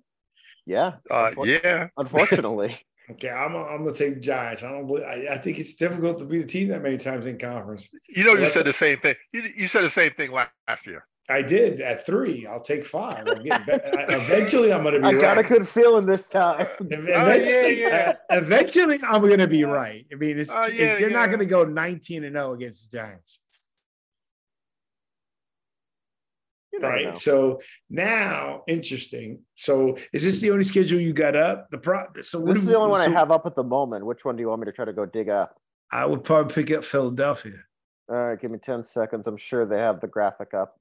Yeah. uh, unfor- yeah. *laughs* Unfortunately. Okay, I'm, I'm gonna take Giants. I don't. believe- I, I think it's difficult to beat a team that many times in conference. You know, you said the same thing. You, you said the same thing last, last year. I did at three. I'll take five. I'm getting be- I- *laughs* eventually, I'm gonna be I got a good feeling this time. *laughs* Eventually, yeah. uh, eventually, I'm gonna be right. I mean, it's, Oh, it's- they're not gonna go 19 and 0 against the Giants. You never right? know. So now, interesting. So, is this the only schedule you got up? The pro. So, what This is the only one so I have up at the moment. Which one do you want me to try to go dig up? I would probably pick up Philadelphia All right, give me 10 seconds. I'm sure they have the graphic up.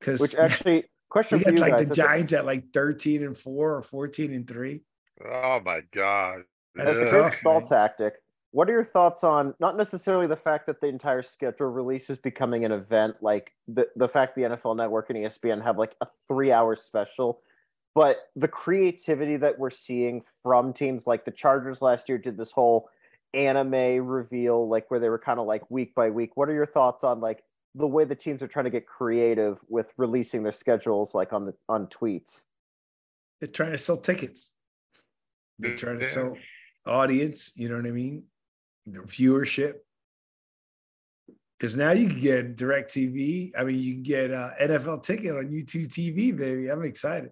because Which *laughs* actually, question we for you like guys. the is it- Giants at like 13 and four or 14 and three. Oh my God. That's That's a Ugh. great tough, stall tactic. What are your thoughts on not necessarily the fact that the entire schedule release is becoming an event, like the, the fact the NFL Network and ESPN have like a three hour special, but the creativity that we're seeing from teams like the Chargers last year did this whole anime reveal, like where they were kind of like week by week. What are your thoughts on like the way the teams are trying to get creative with releasing their schedules, like on the on tweets? They're trying to sell tickets. They're trying to sell audience. You know what I mean? Viewership. Because now you can get direct TV. I mean, you can get uh, NFL ticket on YouTube TV, baby. I'm excited.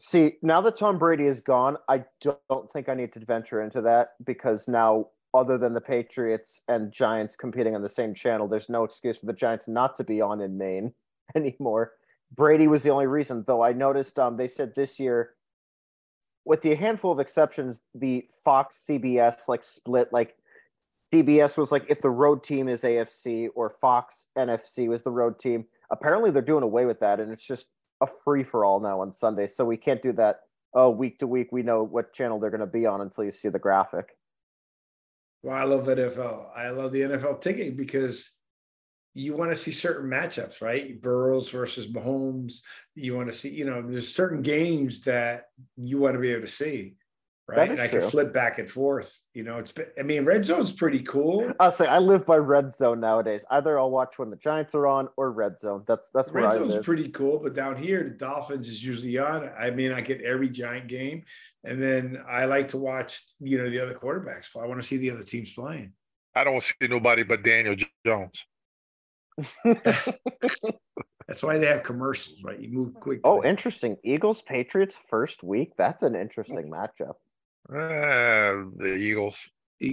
See, now that Tom Brady is gone, I don't think I need to venture into that because now, other than the Patriots and Giants competing on the same channel, there's no excuse for the Giants not to be on in Maine *laughs* anymore. Brady was the only reason, though. I noticed um, they said this year, with the handful of exceptions, the Fox CBS like split. Like CBS was like if the road team is AFC or Fox NFC was the road team. Apparently, they're doing away with that, and it's just a free for all now on Sunday. So we can't do that uh, week to week. We know what channel they're going to be on until you see the graphic. Well, I love NFL. I love the NFL ticket because you want to see certain matchups, right? Burrows versus Mahomes. You want to see, you know, there's certain games that you want to be able to see, right? and I true. can flip back and forth. You know, it's. been- I mean, red zone's pretty cool. I'll say I live by red zone nowadays. Either I'll watch when the Giants are on or red zone. That's that's where Red I zone's live. pretty cool, but down here, the Dolphins is usually on. I mean, I get every giant game, and then I like to watch, you know, the other quarterbacks. I want to see the other teams playing. I don't see nobody but Daniel Jones. *laughs* That's why they have commercials, right? You move quick. oh, interesting. Eagles Patriots first week. That's an interesting matchup. Uh, the Eagles.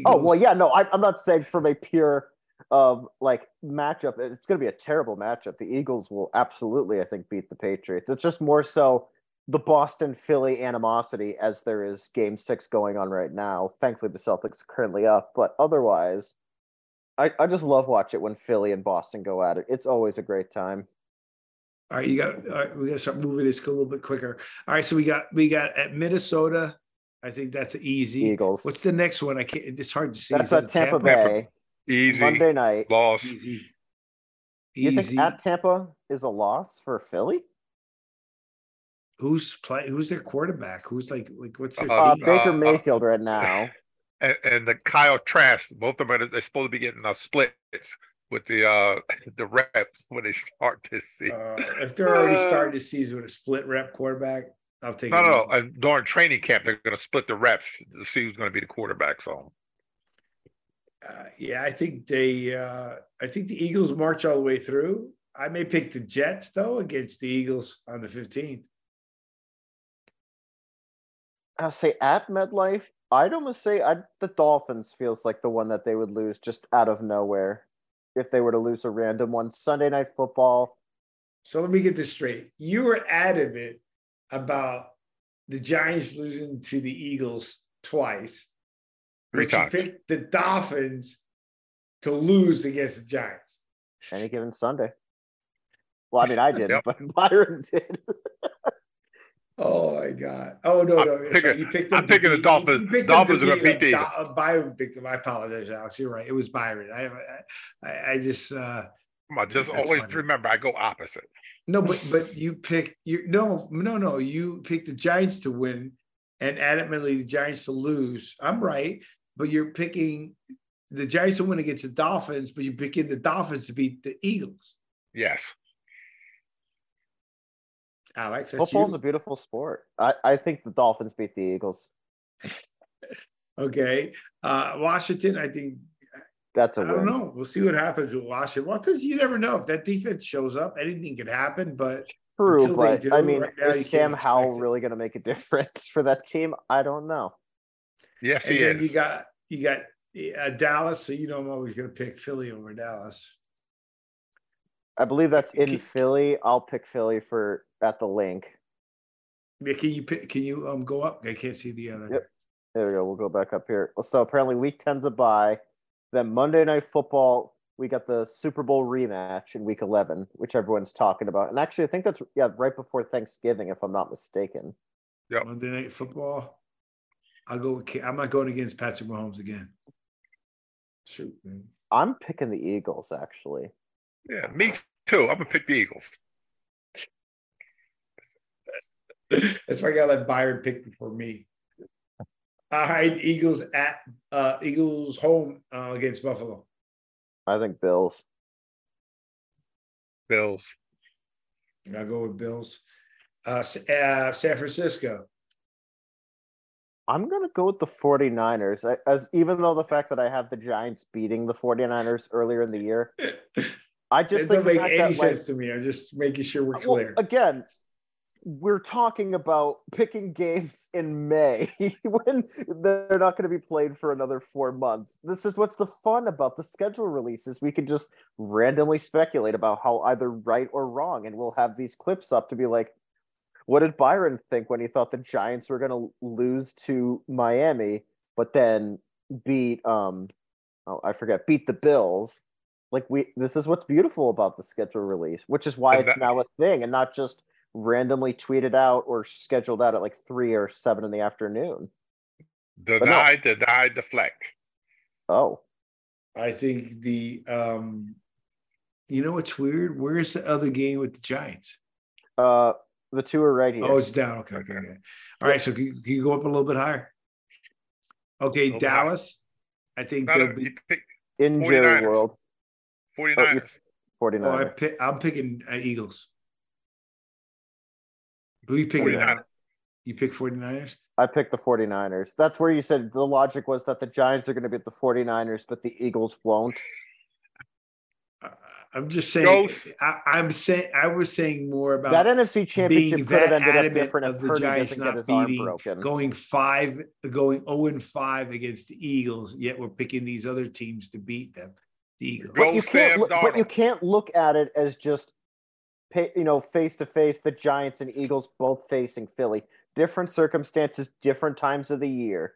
Oh well, yeah. No, I, I'm not saying from a pure um like matchup. It's going to be a terrible matchup. The Eagles will absolutely, I think, beat the Patriots. It's just more so the Boston Philly animosity as there is Game Six going on right now. Thankfully, the Celtics are currently up, but otherwise, I I just love watch it when Philly and Boston go at it. It's always a great time. All right, you got. All right, we got to start moving this a little bit quicker. All right, so we got we got at Minnesota. I think that's easy. Eagles. What's the next one? I can't. It's hard to see. That's Is that at Tampa, Tampa? Bay Easy. Monday night. Loss. Easy. You Easy. think at Tampa is a loss for Philly? who's play? Who's their quarterback? Who's like like what's their Uh, Uh, team? Baker uh, Mayfield right now. And, and the Kyle Trask, both of them are they're supposed to be getting uh, splits. with the uh *laughs* the reps when they start *laughs* this season. Uh, if they're already starting the season with a split rep quarterback, I'll take no, no. And during training camp, they're going to split the reps to see who's going to be the quarterback. So Uh, yeah, I think they. Uh, I think the Eagles march all the way through. I may pick the Jets though against the Eagles on the fifteenth. I'll say at MetLife, I'd almost say i the Dolphins feels like the one that they would lose just out of nowhere if they were to lose a random one. Sunday night football. So let me get this straight. You were adamant about the Giants losing to the Eagles twice. Three but you picked the Dolphins to lose against the Giants. any given Sunday. Well, I mean, I *laughs* didn't, Yep. but Byron did. *laughs* Oh my God! Oh no, I'm no! picking-. You picked I'm picking the Dolphins- you picked them Dolphins are gonna beat beat the. Eagles. Do- Byron picked them. I apologize, Alex. You're right. It was Byron. I, I, I just uh come on, just always funny. remember I go opposite. no, but but you picked you no no no. You picked the Giants to win, and adamantly the Giants to lose. I'm right, but you're picking the Giants to win against the Dolphins, but you're picking the Dolphins to beat the Eagles. Yes. Alex, that's Football's you. a beautiful sport. I, I think the Dolphins beat the Eagles. *laughs* okay. Uh Washington, I think That's a I win. don't know. We'll see what happens with Washington. Well, because you never know if that defense shows up, anything could happen. But True, Until they but I mean, right now, is can't Sam Howell really going to make a difference for that team? I don't know. Yes, and he then is. you got you got uh, Dallas, so you know I'm always going to pick Philly over Dallas. I believe that's in Can- Philly. I'll pick Philly for at the Linc. Yeah, Can you pick, can you um go up? I can't see the other. Yep. There we go. We'll go back up here. So apparently, week 10's a bye. Then Monday Night Football, we got the Super Bowl rematch in week 11, which everyone's talking about. And actually, I think that's yeah right before Thanksgiving, if I'm not mistaken. Yeah. Monday Night Football. I'll go. With, K- I'm not going against Patrick Mahomes again. Shoot, man. I'm picking the Eagles actually. Yeah, me too. I'm gonna pick the Eagles. That's why I got to let Byron pick before me. All right, Eagles at uh Eagles home uh, against Buffalo. I think Bills. Bills. I'll go with Bills. Uh, uh, San Francisco. I'm going to go with the 49ers. I, as even though the fact that I have the Giants beating the 49ers earlier in the year, *laughs* I just it think doesn't make any sense to me. I'm just making sure we're Well, clear. again, we're talking about picking games in May *laughs* when they're not going to be played for another four months. This is what's the fun about the schedule releases. We can just randomly speculate about how either right or wrong, and we'll have these clips up to be like, what did Byron think when he thought the Giants were going to lose to Miami, but then beat um, oh I forget, beat the Bills? Like we, this is what's beautiful about the schedule release, which is why And it's that- now a thing and not just randomly tweeted out or scheduled out at like three or seven in the afternoon. no. Deny, deny, deflect. Oh, I think the um, you know what's weird? Where's the other game with the Giants? uh, the two are right here. Oh, it's down. Okay, okay, okay. All right, so can you, can you go up a little bit higher? Okay, little bit higher. Dallas. I think they'll be. pick in Jerry World, 49ers. 49. Oh, I pick, I'm picking uh, Eagles. Who you picking? 49ers. You pick 49ers? I picked the 49ers. That's where you said the logic was that the Giants are going to beat the 49ers, but the Eagles won't. Uh, I'm just saying. I, I'm saying. I was saying more about That NFC championship could have ended up different of if the Giants doesn't get not his arm beating, broken. going five, going 0 and 5 against the Eagles, yet we're picking these other teams to beat them. The Eagles. But you can't look, but you can't look at it as just pay, you know face to face the Giants and Eagles both facing Philly. Different circumstances, different times of the year.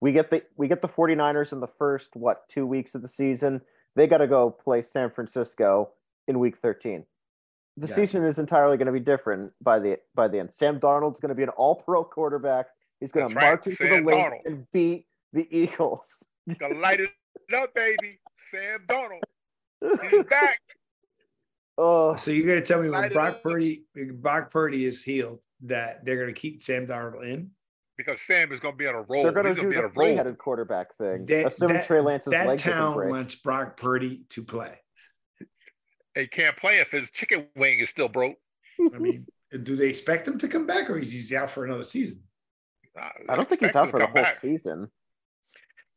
We get the we get the 49ers in the first what, 2 weeks of the season. They got to go play San Francisco in week 13. The Gotcha. season is entirely going to be different by the by the end. Sam Darnold's going to be an all-pro quarterback. He's going to That's right, march into Sam the Linc Darnold. and beat the Eagles. Gonna light it up, baby. Sam Darnold. He's *laughs* back. Oh, So you're going to tell me when Brock up. Purdy, Brock Purdy is healed, that they're going to keep Sam Darnold in? Because Sam is gonna be on a roll. They're going to He's gonna do be the a roll. three-headed quarterback thing, That- assuming that- Trey Lance's that leg doesn't town break. wants Brock Purdy to play. he can't play if his chicken wing is still broke. I mean, do they expect him to come back, or is he out for another season? I don't think he's out for the whole back. season.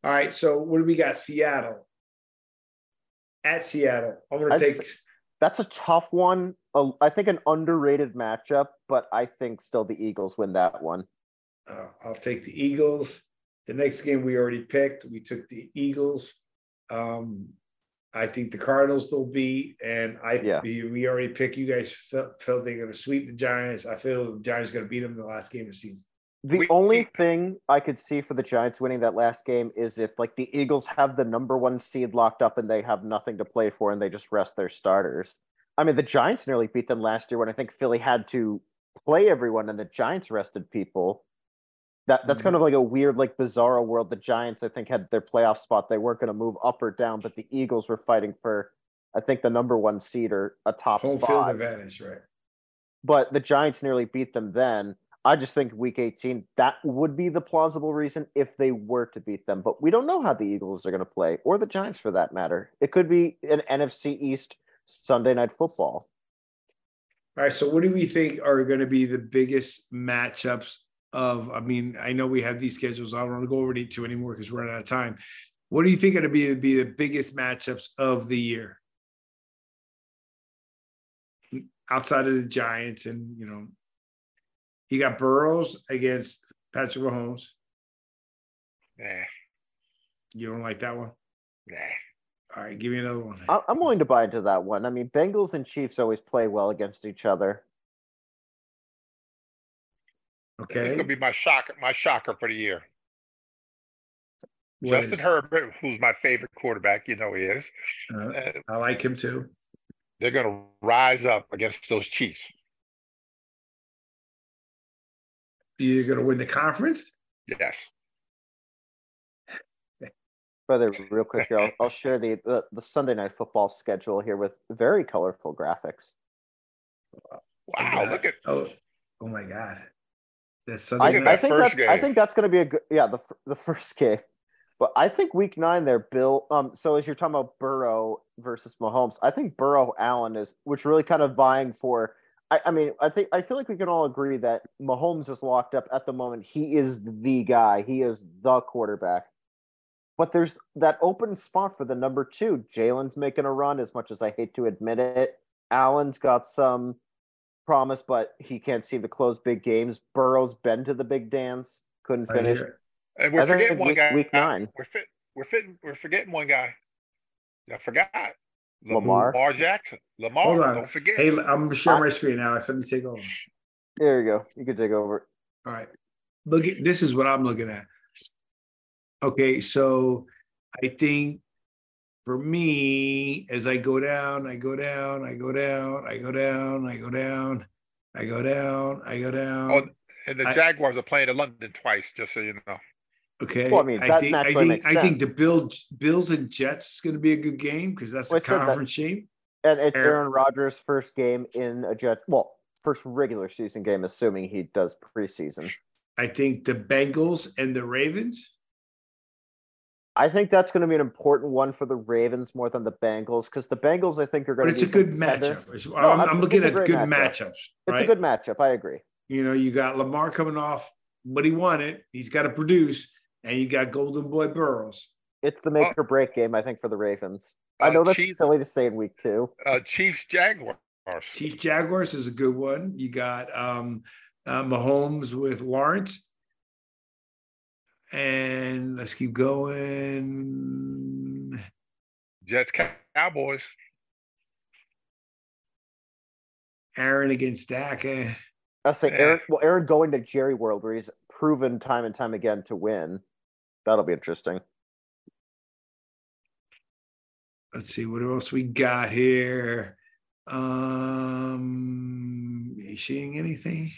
All right, so what do we got? Seattle at Seattle. I'm gonna take. That's a tough one. I think an underrated matchup, but I think still the Eagles win that one. Uh, I'll take the Eagles. The next game we already picked, we took the Eagles. Um, I think the Cardinals will beat, and I yeah. we, we already picked. You guys felt, felt they're going to sweep the Giants. I feel the Giants are going to beat them in the last game of the season. The we, only thing I could see for the Giants winning that last game is if like the Eagles have the number one seed locked up and they have nothing to play for and they just rest their starters. I mean, the Giants nearly beat them last year when I think Philly had to play everyone and the Giants rested people. That that's mm-hmm. kind of like a weird, like bizarro world. The Giants, I think, had their playoff spot. They weren't going to move up or down, but the Eagles were fighting for, I think, the number one seed or a top Home spot. field advantage, right? But the Giants nearly beat them then. I just think Week 18 that would be the plausible reason if they were to beat them. But we don't know how the Eagles are going to play, or the Giants for that matter. It could be an NFC East Sunday Night Football. All right. So, what do we think are going to be the biggest matchups of? I mean, I know we have these schedules. I don't want to go over to two anymore because we're running out of time. What do you think are going to be, be the biggest matchups of the year? Outside of the Giants, and you know, you got Burrows against Patrick Mahomes. Nah. You don't like that one? Nah. All right, give me another one. I'm willing to buy into that one. I mean, Bengals and Chiefs always play well against each other. Okay, it's gonna be my shocker. My shocker for the year. What Justin is? Herbert, who's my favorite quarterback, you know he is. Uh, uh, I like him too. They're gonna rise up against those Chiefs. You're gonna win the conference. Yes. *laughs* Brother, real quick here, I'll, I'll share the, the, the Sunday night football schedule here with very colorful graphics. Wow! Look at oh, oh my God! That's Sunday I, I think that's game. I think that's going to be a good yeah the the *laughs* first game, but I think Week Nine there, Bill. Um, so as you're talking about Burrow versus Mahomes, I think Burrow Allen is which really kind of vying for. I, I mean, I think I feel like we can all agree that Mahomes is locked up at the moment. He is the guy. He is the quarterback. But there's that open spot for the number two. Jalen's making a run, as much as I hate to admit it. Allen's got some promise, but he can't seem to close big games. Burrow's been to the big dance, couldn't finish. And we're forgetting one week, guy. Week nine. We're fit. We're fitting. We're forgetting one guy. I forgot. Lamar. Lamar Jackson. Lamar. Hold on. Don't forget. Hey, I'm gonna share my screen, Alex. Let me take over. There you go. You can take over. All right. Look at this is what I'm looking at. Okay, so I think for me, as I go down, I go down, I go down, I go down, I go down, I go down, I go down. Oh, and the Jaguars I, are playing in London twice, just so you know. Okay. Well, I mean, I think I think I think the Bills Bills and Jets is going to be a good game because that's well, a conference game, And it's Aaron, Aaron Rodgers' first game in a Jet. Well, first regular season game, assuming he does preseason. I think the Bengals and the Ravens. I think that's going to be an important one for the Ravens more than the Bengals because the Bengals, I think, are going but to. But it's a good matchup. No, I'm, I'm looking at good matchup. matchups. Right? It's a good matchup. I agree. You know, you got Lamar coming off what he wanted. He's got to produce, and you got Golden Boy Burrows. It's the make or break game, I think, for the Ravens. Uh, I know that's Chiefs, silly to say in week two. Uh, Chiefs Jaguars. Chiefs Jaguars is a good one. You got um, uh, Mahomes with Lawrence. And let's keep going. Jets Cowboys. Aaron against Dak. Eh. I say. Aaron. Well, Aaron going to Jerry World, where he's proven time and time again to win. That'll be interesting. Let's see what else we got here. Um, are you seeing anything?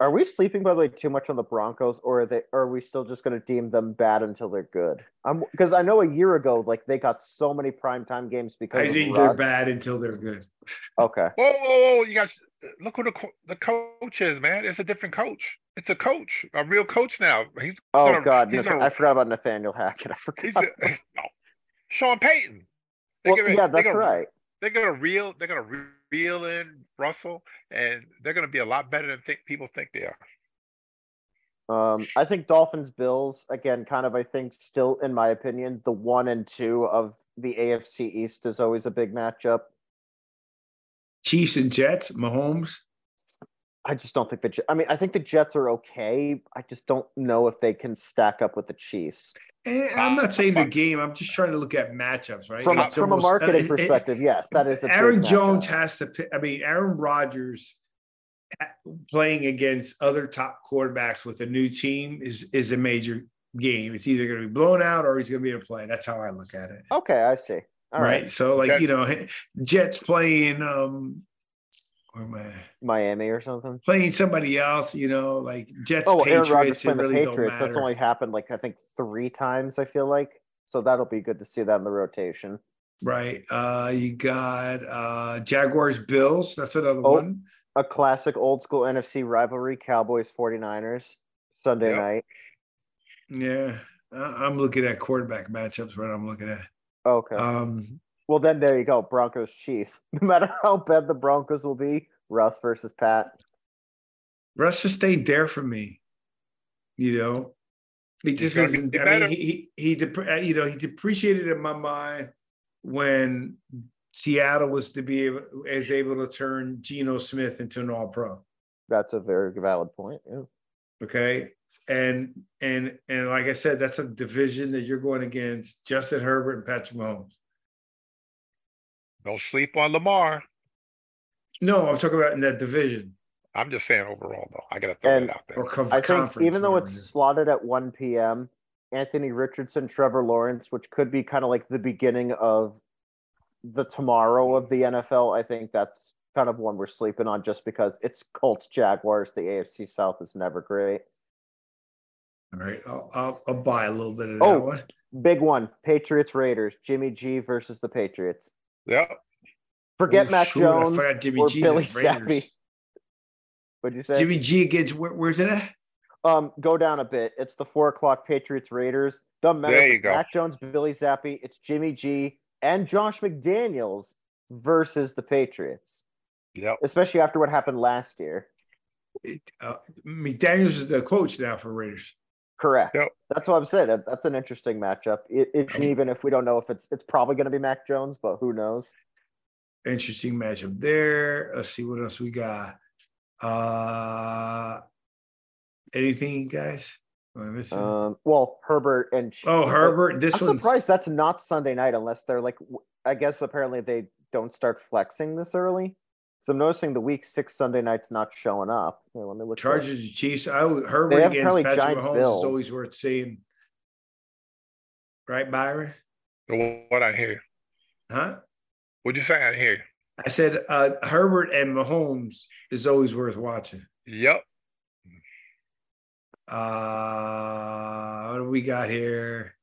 Are we sleeping by the way too much on the Broncos, or are they? Or are we still just going to deem them bad until they're good? I'm because I know a year ago, like they got so many primetime games because I think they're bad until they're good. *laughs* Okay. Whoa, whoa, whoa! You guys, look who the the coach is, man. It's a different coach. It's a coach, a real coach now. He's oh gonna, god, he's gonna, I forgot about Nathaniel Hackett. I forgot. He's a, no. Sean Payton. Well, gonna, yeah, that's gonna, right. they're gonna reel they're gonna reel in Russell, and they're gonna be a lot better than think people think they are. Um, I think Dolphins Bills again, kind of. I think still, in my opinion, the one and two of the AFC East is always a big matchup. Chiefs and Jets, Mahomes. I just don't think the. I mean, I think the Jets are okay. I just don't know if they can stack up with the Chiefs. And eh, I'm not saying the game. I'm just trying to look at matchups, right? From, from a marketing uh, perspective, it, yes, that is. Aaron Jones has to. I mean, Aaron Rodgers playing against other top quarterbacks with a new team is is a major game. It's either going to be blown out or he's going to be able to play. That's how I look at it. Okay, I see. All right. right. So, like okay. you know, Jets playing um or my Miami or something. Playing somebody else, you know, like Jets. Oh, Patriots, Aaron Rodgers playing really the Patriots. That's only happened like I think three times. I feel like so that'll be good to see that in the rotation. Right. Uh, you got uh Jaguars Bills. That's another oh, one. A classic old school NFC rivalry: Cowboys 49ers Sunday yep. night. Yeah, I'm looking at quarterback matchups. What I'm looking at. Okay. Um, well, then there you go. Broncos Chiefs. *laughs* No matter how bad the Broncos will be, Russ versus Pat. Russ just stayed there for me. You know, he just isn't. I mean, he he, he uh, you know he depreciated in my mind when Seattle was to be able, is able to turn Geno Smith into an All Pro. That's a very valid point. Yeah. Okay, and and and like I said, that's a division that you're going against Justin Herbert and Patrick Mahomes. Don't sleep on Lamar. No, I'm talking about in that division. I'm just saying overall, though. I got to throw and it out there. I think even though it's slotted at 1 p.m., Anthony Richardson, Trevor Lawrence, which could be kind of like the beginning of the tomorrow of the NFL, I think that's kind of one we're sleeping on just because it's Colts Jaguars. The AFC South is never great. All right, I'll, I'll, I'll buy a little bit of that oh, one. Big one: Patriots Raiders. Jimmy G versus the Patriots. Yeah. Forget oh, Mac shoot, Jones or G's Billy Zappe. What'd you say? Jimmy G against where, where's it at? Um, go down a bit. It's the four o'clock Patriots Raiders. Doesn't matter. There you go. Mac Jones, Billy Zappe. It's Jimmy G and Josh McDaniels versus the Patriots. Yep. Especially after what happened last year. It, uh, McDaniels is the coach now for Raiders. Correct. Yep. That's what I'm saying. That, that's an interesting matchup. It, it, even if we don't know if it's it's probably going to be Mac Jones, but who knows? Interesting matchup there. Let's see what else we got. Uh anything, guys? Um, well, Herbert and oh Herbert. This I'm surprised that's not Sunday night unless they're like. I guess apparently they don't start flexing this early. So I'm noticing the week six Sunday night's not showing up. Here, let me look. Chargers and Chiefs. I Herbert against Patrick Giants Mahomes Bills. is always worth seeing. Right, Byron? What I hear? Huh? What'd you say? I hear. I said uh, Herbert and Mahomes is always worth watching. Yep. Uh, what do we got here?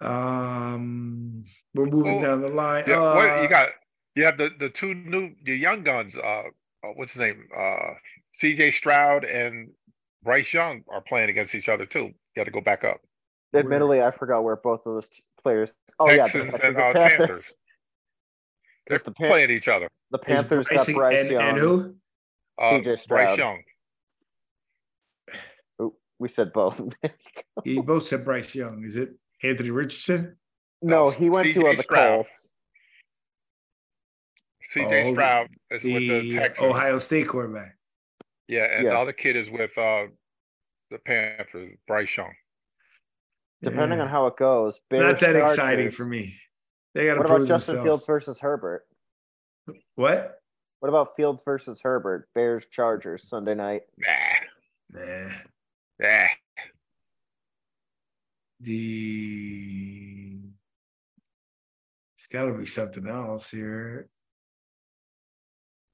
Um, we're moving oh, down the line. Yeah, uh, what, you got you have the the two new the young guns. Uh, uh what's his name? Uh, C.J. Stroud and Bryce Young are playing against each other too. Got to go back up. Admittedly, I forgot where both of those players. Oh Texans yeah, the, and, uh, Panthers. Panthers. They're the Pan- playing each other. The Panthers got Bryce and, Young. And who? Uh, CJ Stroud. Bryce Young. *sighs* Ooh, we said both. *laughs* you both said Bryce Young. Is it Anthony Richardson? No, he went CJ to uh, the Stroud. Colts. CJ oh, Stroud is the with the Texans. Ohio State quarterback. Yeah, and yeah. the other kid is with uh, the Panthers, Bryce Young. Depending yeah. on how it goes, Bears not that Chargers. exciting for me. They got to. prove What about Justin themselves. Fields versus Herbert? What? What about Fields versus Herbert? Bears Chargers Sunday night. Nah, nah, nah. The it's got to be something else here.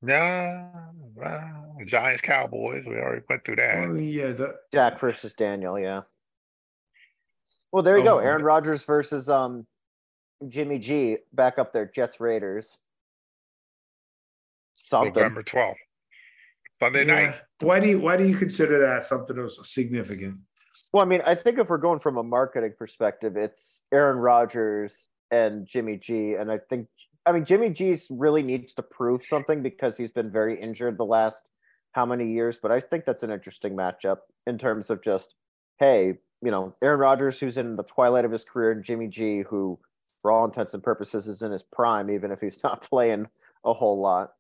No, well, Giants Cowboys. We already went through that. Oh, yeah, the, Dak versus Daniel. Yeah. Well, there you oh, go. Aaron Rodgers versus um Jimmy G back up there. Jets Raiders. Something. November twelfth, Sunday yeah. night. Why do you why do you consider that something of significant? Well, I mean, I think if we're going from a marketing perspective, it's Aaron Rodgers and Jimmy G, and I think I mean, Jimmy G's really needs to prove something because he's been very injured the last how many years. But I think that's an interesting matchup in terms of just, hey, you know, Aaron Rodgers, who's in the twilight of his career, and Jimmy G, who, for all intents and purposes, is in his prime, even if he's *laughs* not playing a whole lot.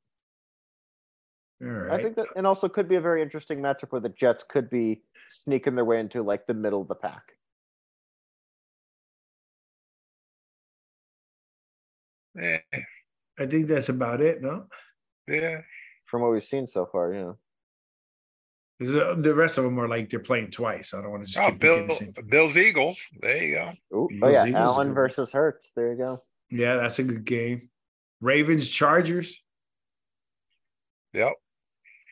Right. I think that, and also could be a very interesting matchup where the Jets could be sneaking their way into like the middle of the pack. Yeah, I think that's about it. No, yeah. From what we've seen so far, yeah. 'Cause the the rest of them are like they're playing twice. I don't want to just Oh, keep Bill, the same. Bills Eagles. There you go. Ooh, oh yeah, Eagles, Allen versus Hurts. There you go. Yeah, that's a good game. Ravens Chargers, Yep.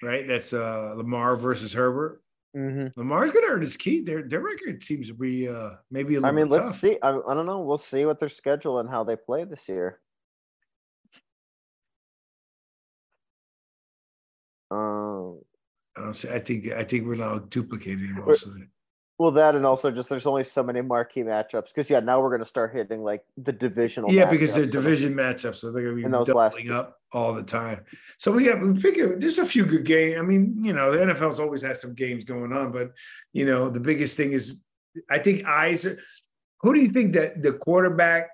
right? That's uh Lamar versus Herbert. Mm-hmm. Lamar's gonna earn his key. Their their record seems to be uh maybe a little I mean, bit let's tough. see. I, I don't know. We'll see what their schedule and how they play this year. Um, I don't see. I think I think we're now duplicating most of it. well, that and also just there's only so many marquee matchups because yeah, now we're gonna start hitting like the divisional. Yeah, because they're division matchups, so they're gonna be those doubling up all the time. So we have we pick a, there's a few good games. I mean, you know, the NFL's always had some games going on, but you know, the biggest thing is I think eyes. are- Who do you think that the quarterback?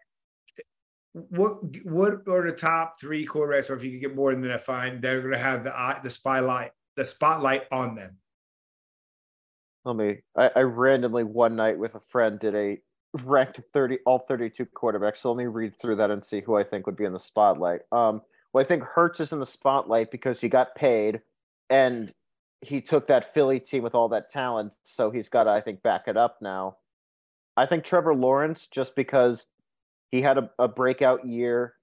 What what are the top three quarterbacks, or if you could get more than that, fine. They're going to have the eye, the spotlight, the spotlight on them. Let me. I, I randomly one night with a friend did a ranked thirty all thirty two quarterbacks. So let me read through that and see who I think would be in the spotlight. Um, well, I think Hurts is in the spotlight because he got paid, and he took that Philly team with all that talent. So he's got to, I think, back it up now. I think Trevor Lawrence, just because he had a, a breakout year,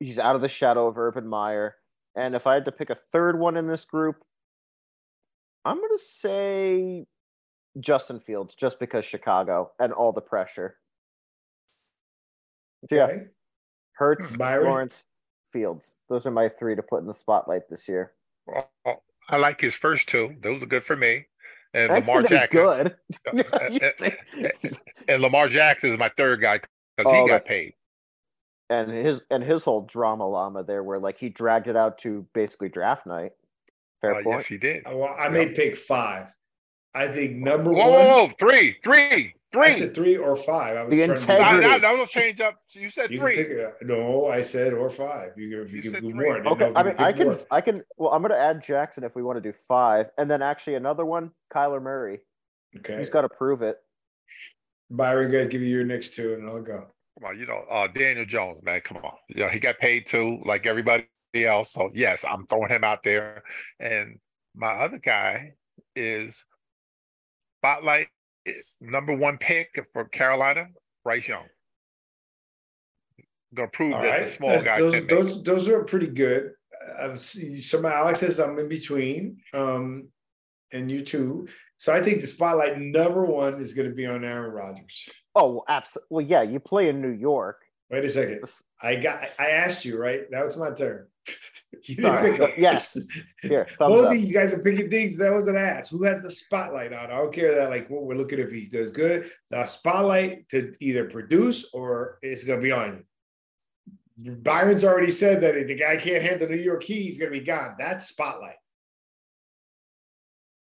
he's out of the shadow of Urban Meyer. And if I had to pick a third one in this group, I'm going to say Justin Fields just because Chicago and all the pressure. So, yeah, Okay? Hurts, Byron? Lawrence, Fields. Those are my three to put in the spotlight this year. Well, I like his first two. Those are good for me. And That's Lamar Jackson. good. *laughs* Uh, You uh, And Lamar Jackson is my third guy because Oh, he got paid. and his and his whole drama llama there, where like he dragged it out to basically draft night. Fair Uh, point. yes, he did. Well, I may pick five. I think number Whoa, one. whoa, whoa, three, three, I said three or five. I was The trying to- Now, integrity. now, now we'll change up. You said You three. pick. No, I said or five. You can, you, You can do more. I Okay, I mean, I can, more. I can. Well, I'm going to add Jackson if we want to do five, and then actually another one, Kyler Murray. Okay, He's got to prove it. Byron, go give you your next two, and I'll go. Come on, you know, uh, Daniel Jones, man, come on. Yeah, he got paid too, like everybody else. So yes, I'm throwing him out there. And my other guy is spotlight number one pick for Carolina, Bryce Young. Gonna prove All that right, the small That's- guy those, those those are pretty good. I've seen some Alex says I'm in between, um, and you too. So I think the spotlight number one is going to be on Aaron Rodgers. Oh, absolutely. Well, yeah, you play in New York. Wait a second. I got. I asked you right. That was my turn. *laughs* you didn't Sorry. pick up. Yes. Here, *laughs* Both of you guys are picking things that was an ass. Who has the spotlight on? I don't care that like what we're looking if he does good. The spotlight to either produce or it's gonna be on you. Byron's already said that if the guy can't handle the New York key, he's gonna be gone. That's spotlight.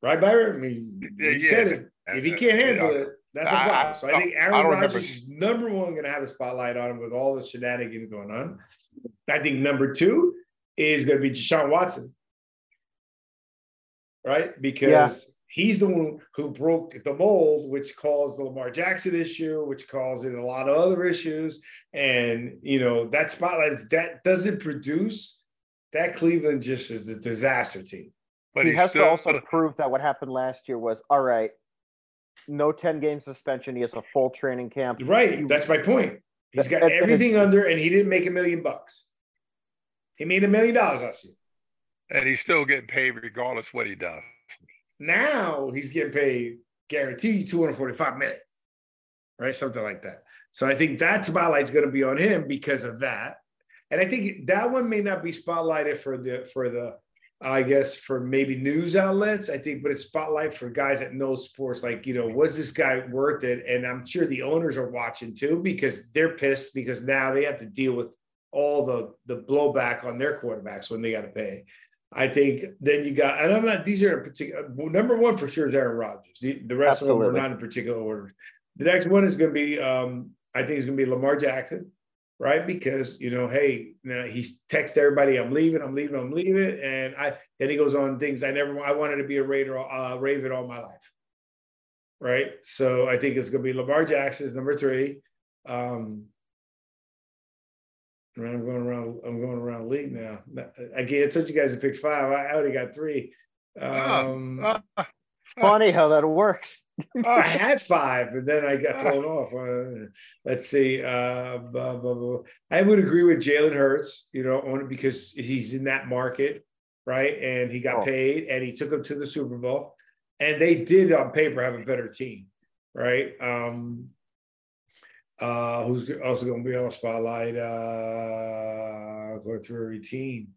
Right, Byron? I mean, Yeah, you yeah. said it. If he can't handle yeah. it, that's a I- problem. So I think Aaron Rodgers is number one going to have the spotlight on him with all the shenanigans going on. I think number two is going to be Deshaun Watson, right? Because he's the one who broke the mold, which caused the Lamar Jackson issue, which caused it a lot of other issues. And you know that spotlight that doesn't produce. That Cleveland just is a disaster team. But he he's has still to also prove that what happened last year was all right. No ten game suspension. He has a full training camp. Right. That's my point. He's got And- and everything under, and he didn't make a million bucks. He made a million dollars last year. and he's still getting paid regardless what he does. Now he's getting paid guaranteed 245 million, right? Something like that. So I think that spotlight's going to be on him because of that. And I think that one may not be spotlighted for the for the I guess for maybe news outlets. I think, but it's spotlight for guys that know sports. Like, you know, was this guy worth it? And I'm sure the owners are watching too because they're pissed because now they have to deal with all the the blowback on their quarterbacks when they got to pay. I think then you got, and I'm not, these are in particular, number one for sure is Aaron Rodgers. The, the rest Absolutely. of them are not in particular order. The next one is going to be, um, I think it's going to be Lamar Jackson, right? Because, you know, hey, you know, he texts everybody, I'm leaving, I'm leaving, I'm leaving. And I, then he goes on things I never, I wanted to be a Raider, uh, Raven all my life. Right. So I think it's going to be Lamar Jackson is number three. Um, I'm going around. I'm going around league now. Again, I told you guys to pick five. I already got three. Oh, um, uh, *laughs* funny how that works. I had five, and then I got thrown off. Uh, let's see. Uh, blah, blah, blah. I would agree with Jalen Hurts. You know, only because he's in that market, right? And he got oh. paid, and he took him to the Super Bowl, and they did on paper have a better team, right? Um, uh, who's also going to be on the spotlight? Uh, going through a routine.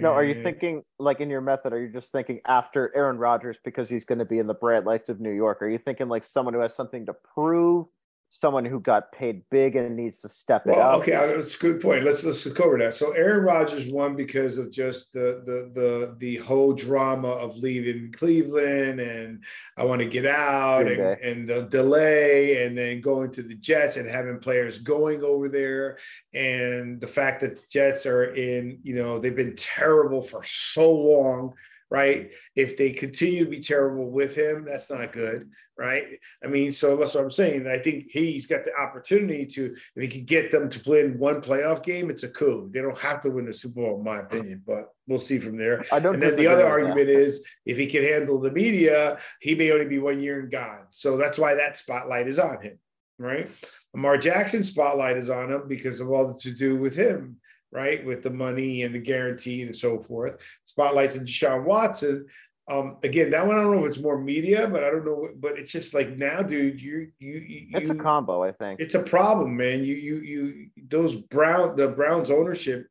No, are you thinking like in your method? Are you just thinking after Aaron Rodgers because he's going to be in the bright lights of New York? Are you thinking like someone who has something to prove someone who got paid big and needs to step it well, up. Okay, uh, that's a good point. Let's let's cover that. So Aaron Rodgers won because of just the the the the whole drama of leaving Cleveland and I want to get out and, and the delay and then going to the Jets and having players going over there and the fact that the Jets are in, you know, they've been terrible for so long right? If they continue to be terrible with him, that's not good, right? I mean, so that's what I'm saying. I think he's got the opportunity to, if he can get them to play in one playoff game, it's a coup. They don't have to win the Super Bowl, in my opinion, but we'll see from there. I don't and then the other argument that. is if he can handle the media, he may only be one year and gone. So that's why that spotlight is on him, right? Lamar Jackson spotlight is on him because of all the to do with him right? With the money and the guarantee and so forth. Spotlights and Deshaun Watson. Um, again, that one I don't know if it's more media, but I don't know. But it's just like now, dude, you you, you it's a combo. I think it's a problem, man. You you you those Brown the Browns ownership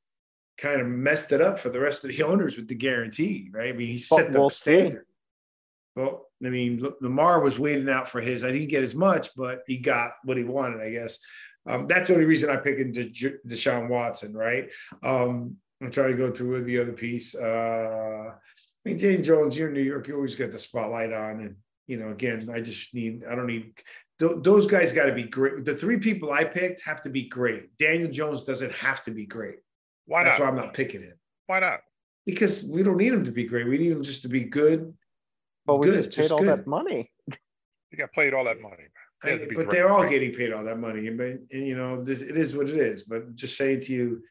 kind of messed it up for the rest of the *laughs* owners with the guarantee, right? I mean, he set the we'll standard. Well, I mean, Lamar was waiting out for his. I didn't get as much, but he got what he wanted, I guess. Um, that's the only reason I pick into De- Deshaun Watson, right? Um, I'm trying to go through with the other piece. Uh, I mean, James Jones, you're in New York, you always get the spotlight on. And, you know, again, I just need, I don't need, th- those guys got to be great. The three people I picked have to be great. Daniel Jones doesn't have to be great. Why not? That's why I'm not picking him. Why not? Because we don't need him to be great. We need him just to be good. But we good, just paid just all good. that money. You got paid all that money. I, but they're all getting paid all that money. But and, you know, this, it is what it is. But just saying to you,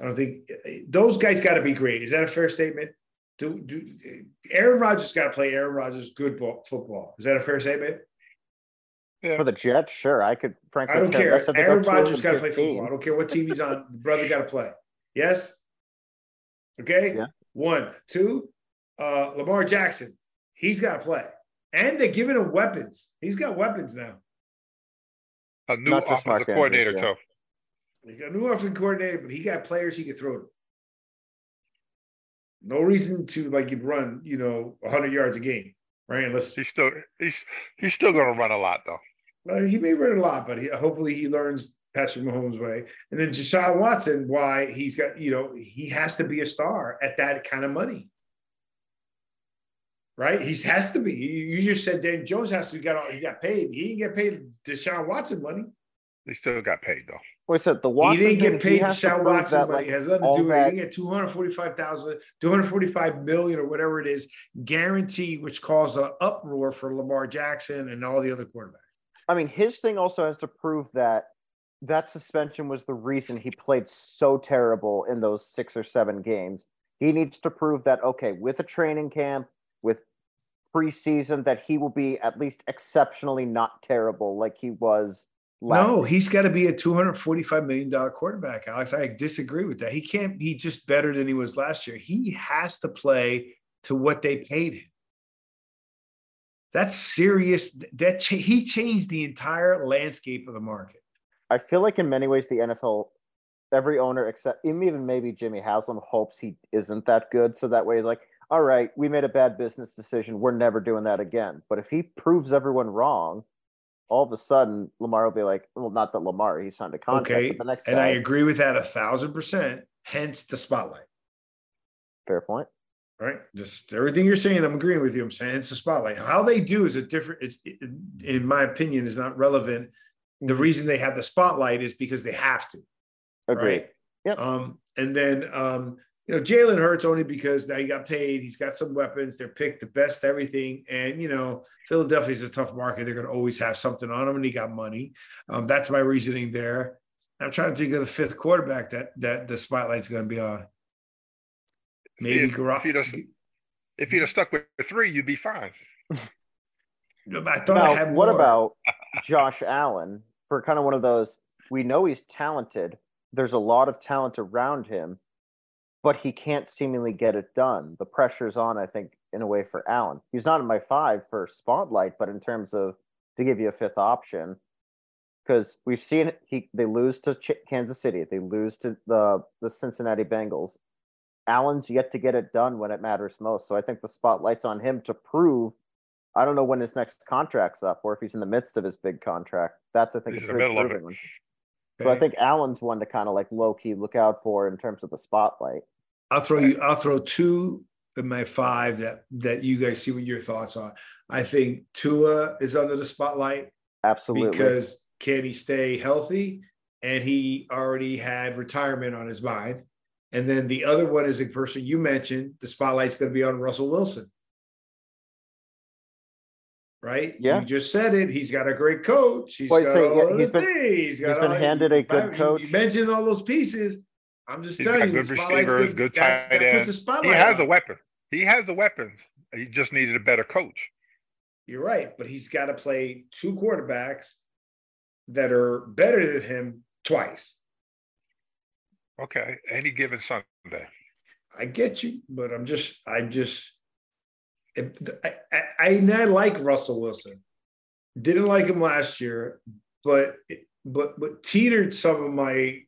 I don't think those guys got to be great. Is that a fair statement? Do, do Aaron Rodgers got to play Aaron Rodgers good ball, football? Is that a fair statement? Yeah. For the Jets, sure. I could frankly. I don't care. Aaron Rodgers got to play football. I don't care what team he's on. The brother got to play. Yes. Okay. Yeah. One, two. Uh, Lamar Jackson, he's got to play, and they're giving him weapons. He's got weapons now a new offensive coordinator yeah. too. He got a new offensive coordinator, but he got players he could throw to. No reason to like you run, you know, 100 yards a game, right? Unless he's still he's he's still going to run a lot though. Well, he may run a lot, but he, hopefully he learns Patrick Mahomes' way. And then Deshaun Watson, why he's got, you know, he has to be a star at that kind of money right? He has to be. You just said Dan Jones has to get all he got paid. He didn't get paid Deshaun Watson money. He still got paid though. Wait, so the Watson he didn't get paid Deshaun Watson that, money. Like, it has nothing to do with it. He didn't get 245,000, 245 million or whatever it is, guarantee, which caused an uproar for Lamar Jackson and all the other quarterbacks. I mean, his thing also has to prove that that suspension was the reason he played so terrible in those six or seven games. He needs to prove that okay, with a training camp, with preseason that he will be at least exceptionally not terrible like he was no, he's got to be a $245 million quarterback, Alex. I disagree with that. He can't be just better than he was last year. He has to play to what they paid him. That's serious. That ch- he changed the entire landscape of the market. I feel like in many ways the NFL, every owner except even maybe Jimmy Haslam hopes he isn't that good, so that way like all right, we made a bad business decision. We're never doing that again. But if he proves everyone wrong, all of a sudden Lamar will be like, well, not that Lamar, he signed a contract, Okay, the next and guy, I agree with that a thousand percent. Hence the spotlight. fair point. Right, just everything you're saying, I'm agreeing with you. I'm saying it's the spotlight. How they do is a different. It's in my opinion is not relevant. The Mhm. reason they have the spotlight is because they have to. Agree. Right. Yep. Um, and then um, you know, Jalen Hurts only because now he got paid. He's got some weapons. They're picked the best, everything. And you know, Philadelphia's a tough market. They're going to always have something on him, and he got money. Um, that's my reasoning there. I'm trying to think of the fifth quarterback that that the spotlight's going to be on. See, Maybe if, Garoppolo. if you'd have, if you'd have stuck with three, you'd be fine. *laughs* I thought I had what more. about *laughs* Josh Allen for kind of one of those? We know he's talented. There's a lot of talent around him, but he can't seemingly get it done. The pressure's on, I think, in a way for Allen. He's not in my five for spotlight, but in terms of to give you a fifth option, because we've seen he they lose to Ch- Kansas City, they lose to the the Cincinnati Bengals. Allen's yet to get it done when it matters most. So I think the spotlight's on him to prove. I don't know when his next contract's up, or if he's in the midst of his big contract. That's I think He's a in the big middle of it. proving one. So I think Allen's one to kind of like low key look out for in terms of the spotlight. I'll throw you. I'll throw two of my five that that you guys see what your thoughts are. I think Tua is under the spotlight Absolutely. because can he stay healthy? And he already had retirement on his mind. And then the other one is a person you mentioned. The spotlight's going to be on Russell Wilson. Right? Yeah. You just said it. He's got a great coach. He's Well, got yeah, all he's the been- things. He's, got been handed a good coach. you mentioned all those pieces. I'm just He's telling you, good receivers, good tight end. He has on a weapon. He has the weapons. He just needed a better coach. You're right, but he's got to play two quarterbacks that are better than him twice. Okay, any given Sunday. I get you, but I'm just, I just, I, I, I, I like Russell Wilson. Didn't like him last year, but but but teetered some of my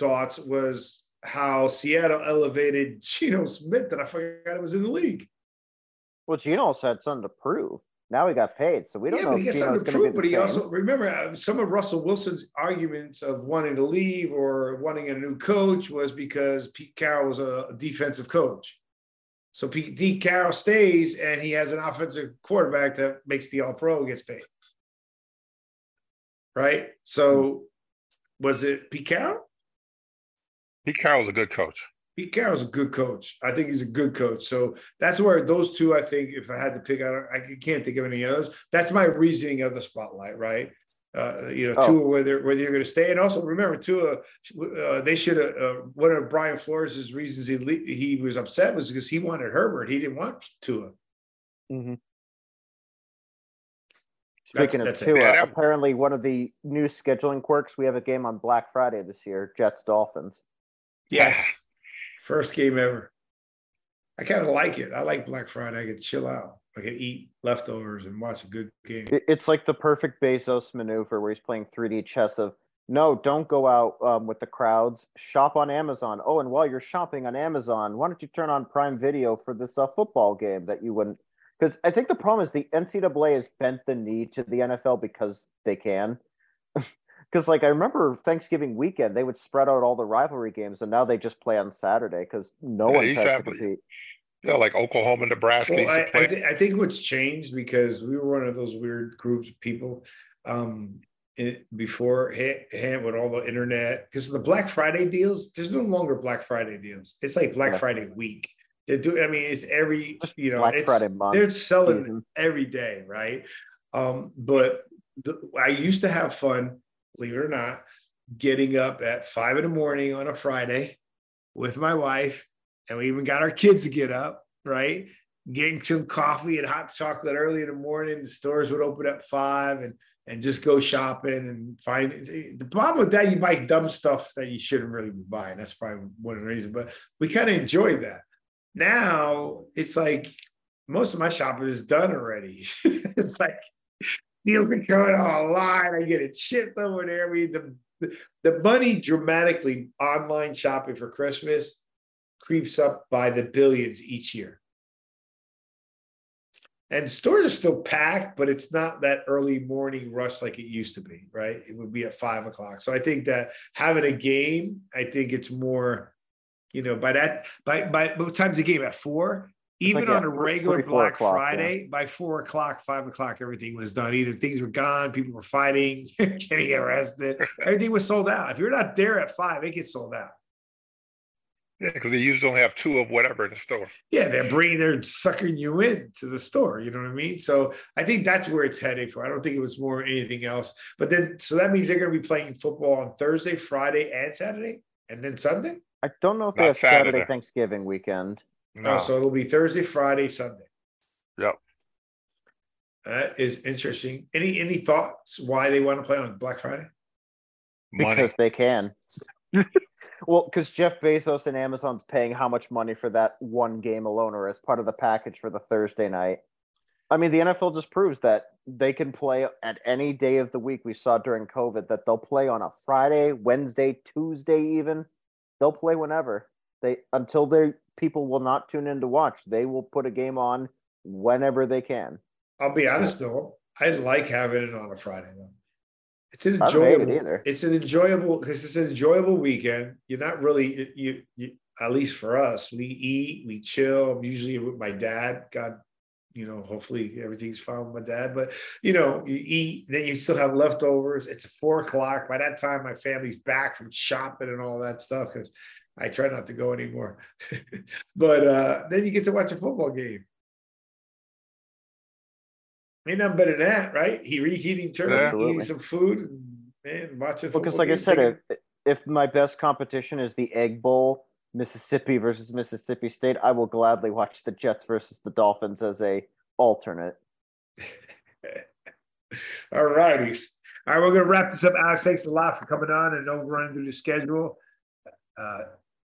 thoughts was how Seattle elevated *laughs* Geno Smith that I forgot it was in the league. well, Geno also had something to prove. Now he got paid, so we don't yeah, know but he gets something to prove. But he same. also remember uh, some of Russell Wilson's arguments of wanting to leave or wanting a new coach was because Pete Carroll was a defensive coach. So Pete Pete Carroll stays, and he has an offensive quarterback that makes the All Pro gets paid. Right. So was it Pete Carroll? Pete Carroll's a good coach. Pete Carroll's a good coach. I think he's a good coach. So that's where those two, I think, if I had to pick out, I can't think of any others. That's my reasoning of the spotlight, right? Uh, you know, Oh. Tua, whether whether you're going to stay, and also remember, Tua, uh, they should have. Uh, one of Brian Flores' reasons he le- he was upset was because he wanted Herbert. He didn't want Tua. Mhm. That's- Speaking that's of it. Tua, apparently one of the new scheduling quirks, we have a game on Black Friday this year, Jets Dolphins. Yes, first game ever. I kind of like it. I like Black Friday. I could chill out. I could eat leftovers and watch a good game. It's like the perfect Bezos maneuver where he's playing 3D chess of no, don't go out um, with the crowds. Shop on Amazon. Oh, and while you're shopping on Amazon, why don't you turn on Prime Video for this uh, football game that you wouldn't? Because I think the problem is the NCAA has bent the knee to the NFL because they can. *laughs* Because like I remember Thanksgiving weekend, they would spread out all the rivalry games, and now they just play on Saturday because no Yeah, one tries to compete. Yeah, like Oklahoma, Nebraska. Well, I. I, th- I think what's changed because we were one of those weird groups of people um, it, before hand with all the internet because the Black Friday deals. There's no longer Black Friday deals. It's like Black Yeah. Friday week. They're doing. I mean, it's every you know. Black it's, Friday month, They're selling season. every day, right? Um, but the, I used to have fun, believe it or not, getting up at five in the morning on a Friday with my wife, and we even got our kids to get up, right? Getting some coffee and hot chocolate early in the morning. The stores would open at five and and just go shopping and find the problem with that, you buy dumb stuff that you shouldn't really be buying. That's probably one of the reasons. But we kind of enjoy that. Now it's like most of my shopping is done already. *laughs* it's like deals are coming online. I get it shipped over there. We the the, money dramatically online shopping for Christmas creeps up by the billions each year. and stores are still packed, but it's not that early morning rush like it used to be, right? It would be at five o'clock. So I think that having a game, I think it's more, you know, by that by by what time's the game at four? Even like, on yeah, a regular Black Friday, yeah. by four o'clock, five o'clock, everything was done. Either things were gone, people were fighting, *laughs* getting arrested, *laughs* everything was sold out. If you're not there at five, it gets sold out. Yeah, because they usually only have two of whatever in the store. Yeah, they're bringing, they're sucking you in to the store. You know what I mean? So I think that's where it's heading for. I don't think it was more anything else. But then, so that means they're going to be playing football on Thursday, Friday, and Saturday, and then Sunday. I don't know if they have Saturday. Saturday Thanksgiving weekend. No. Oh, so it'll be Thursday, Friday, Sunday. Yep. That is interesting. Any any thoughts why they want to play on Black Friday? Money. Because they can. *laughs* well, because Jeff Bezos and Amazon's paying how much money for that one game alone, or as part of the package for the Thursday night. I mean, the NFL just proves that they can play at any day of the week. We saw during COVID that they'll play on a Friday, Wednesday, Tuesday, even. They'll play whenever they until they people will not tune in to watch. They will put a game on whenever they can. I'll be honest though, I like having it on a Friday though. It's an enjoyable. It it's an enjoyable because it's an enjoyable weekend. You're not really you, you at least for us. We eat, we chill. I'm usually with my dad. God, you know, hopefully everything's fine with my dad. But you know, you eat, then you still have leftovers. It's four o'clock. By that time, my family's back from shopping and all that stuff because I try not to go anymore. *laughs* but uh, then you get to watch a football game. Ain't nothing better than that, right? He reheating turkey, yeah, eating some food, and man, watching. Because, like I said, if, if my best competition is the Egg Bowl, Mississippi versus Mississippi State, I will gladly watch the Jets versus the Dolphins as a alternate. *laughs* All righty. All right, we're going to wrap this up. Alex, thanks a lot for coming on and overrunning through the schedule. Uh,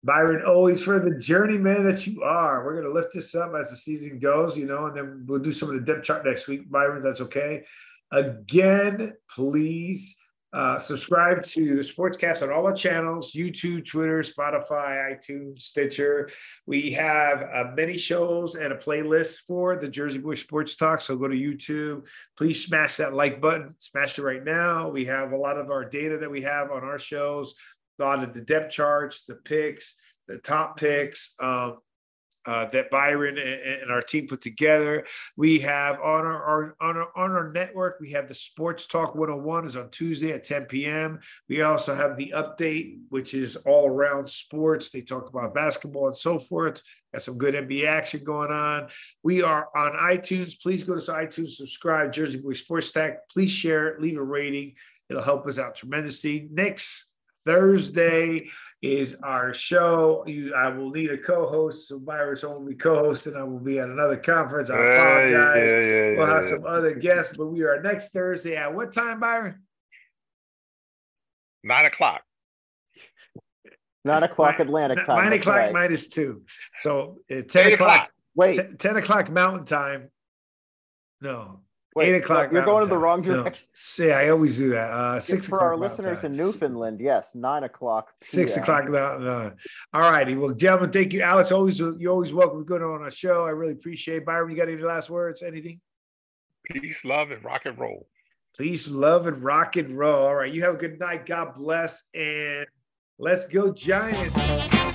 Byron, always for the journeyman that you are. We're going to lift this up as the season goes, you know, and then we'll do some of the depth chart next week. Byron, that's okay. Again, please uh, subscribe to the Sportscast on all our channels YouTube, Twitter, Spotify, iTunes, Stitcher. We have uh, many shows and a playlist for the Jersey Boy Sports Talk. So go to YouTube. Please smash that like button. Smash it right now. We have a lot of our data that we have on our shows a lot of the depth charts, the picks, the top picks um, uh, that Byron and, and, our team put together. We have on our, our, on our on our network, we have the Sports Talk 101 is on Tuesday at 10 p.m. We also have the update, which is all around sports. They talk about basketball and so forth. Got some good NBA action going on. We are on iTunes. Please go to iTunes, subscribe, Jersey Boy Sports Stack. Please share leave a rating. It'll help us out tremendously. Next Thursday is our show. You, I will need a co-host, so Byron's only co-host, and I will be at another conference. I apologize. Yeah, yeah, yeah, we'll have some other guests, but we are next Thursday at what time, Byron? Nine o'clock. Nine o'clock Atlantic time. Nine o'clock right. minus two. So uh, ten o'clock. o'clock. Wait, t- ten o'clock Mountain Time. No, Wait, Eight o'clock. You're going to the wrong direction. No. See, I always do that. Uh, six for our listeners time. in Newfoundland. Yes, nine o'clock. PM. Six o'clock. No, no. All righty. Well, gentlemen, thank you, Alex. Always, you're always welcome to go on our show. I really appreciate. It. Byron, you got any last words? Anything? Peace, love, and rock and roll. Peace, love, and rock and roll. All right. You have a good night. God bless, and let's go, Giants.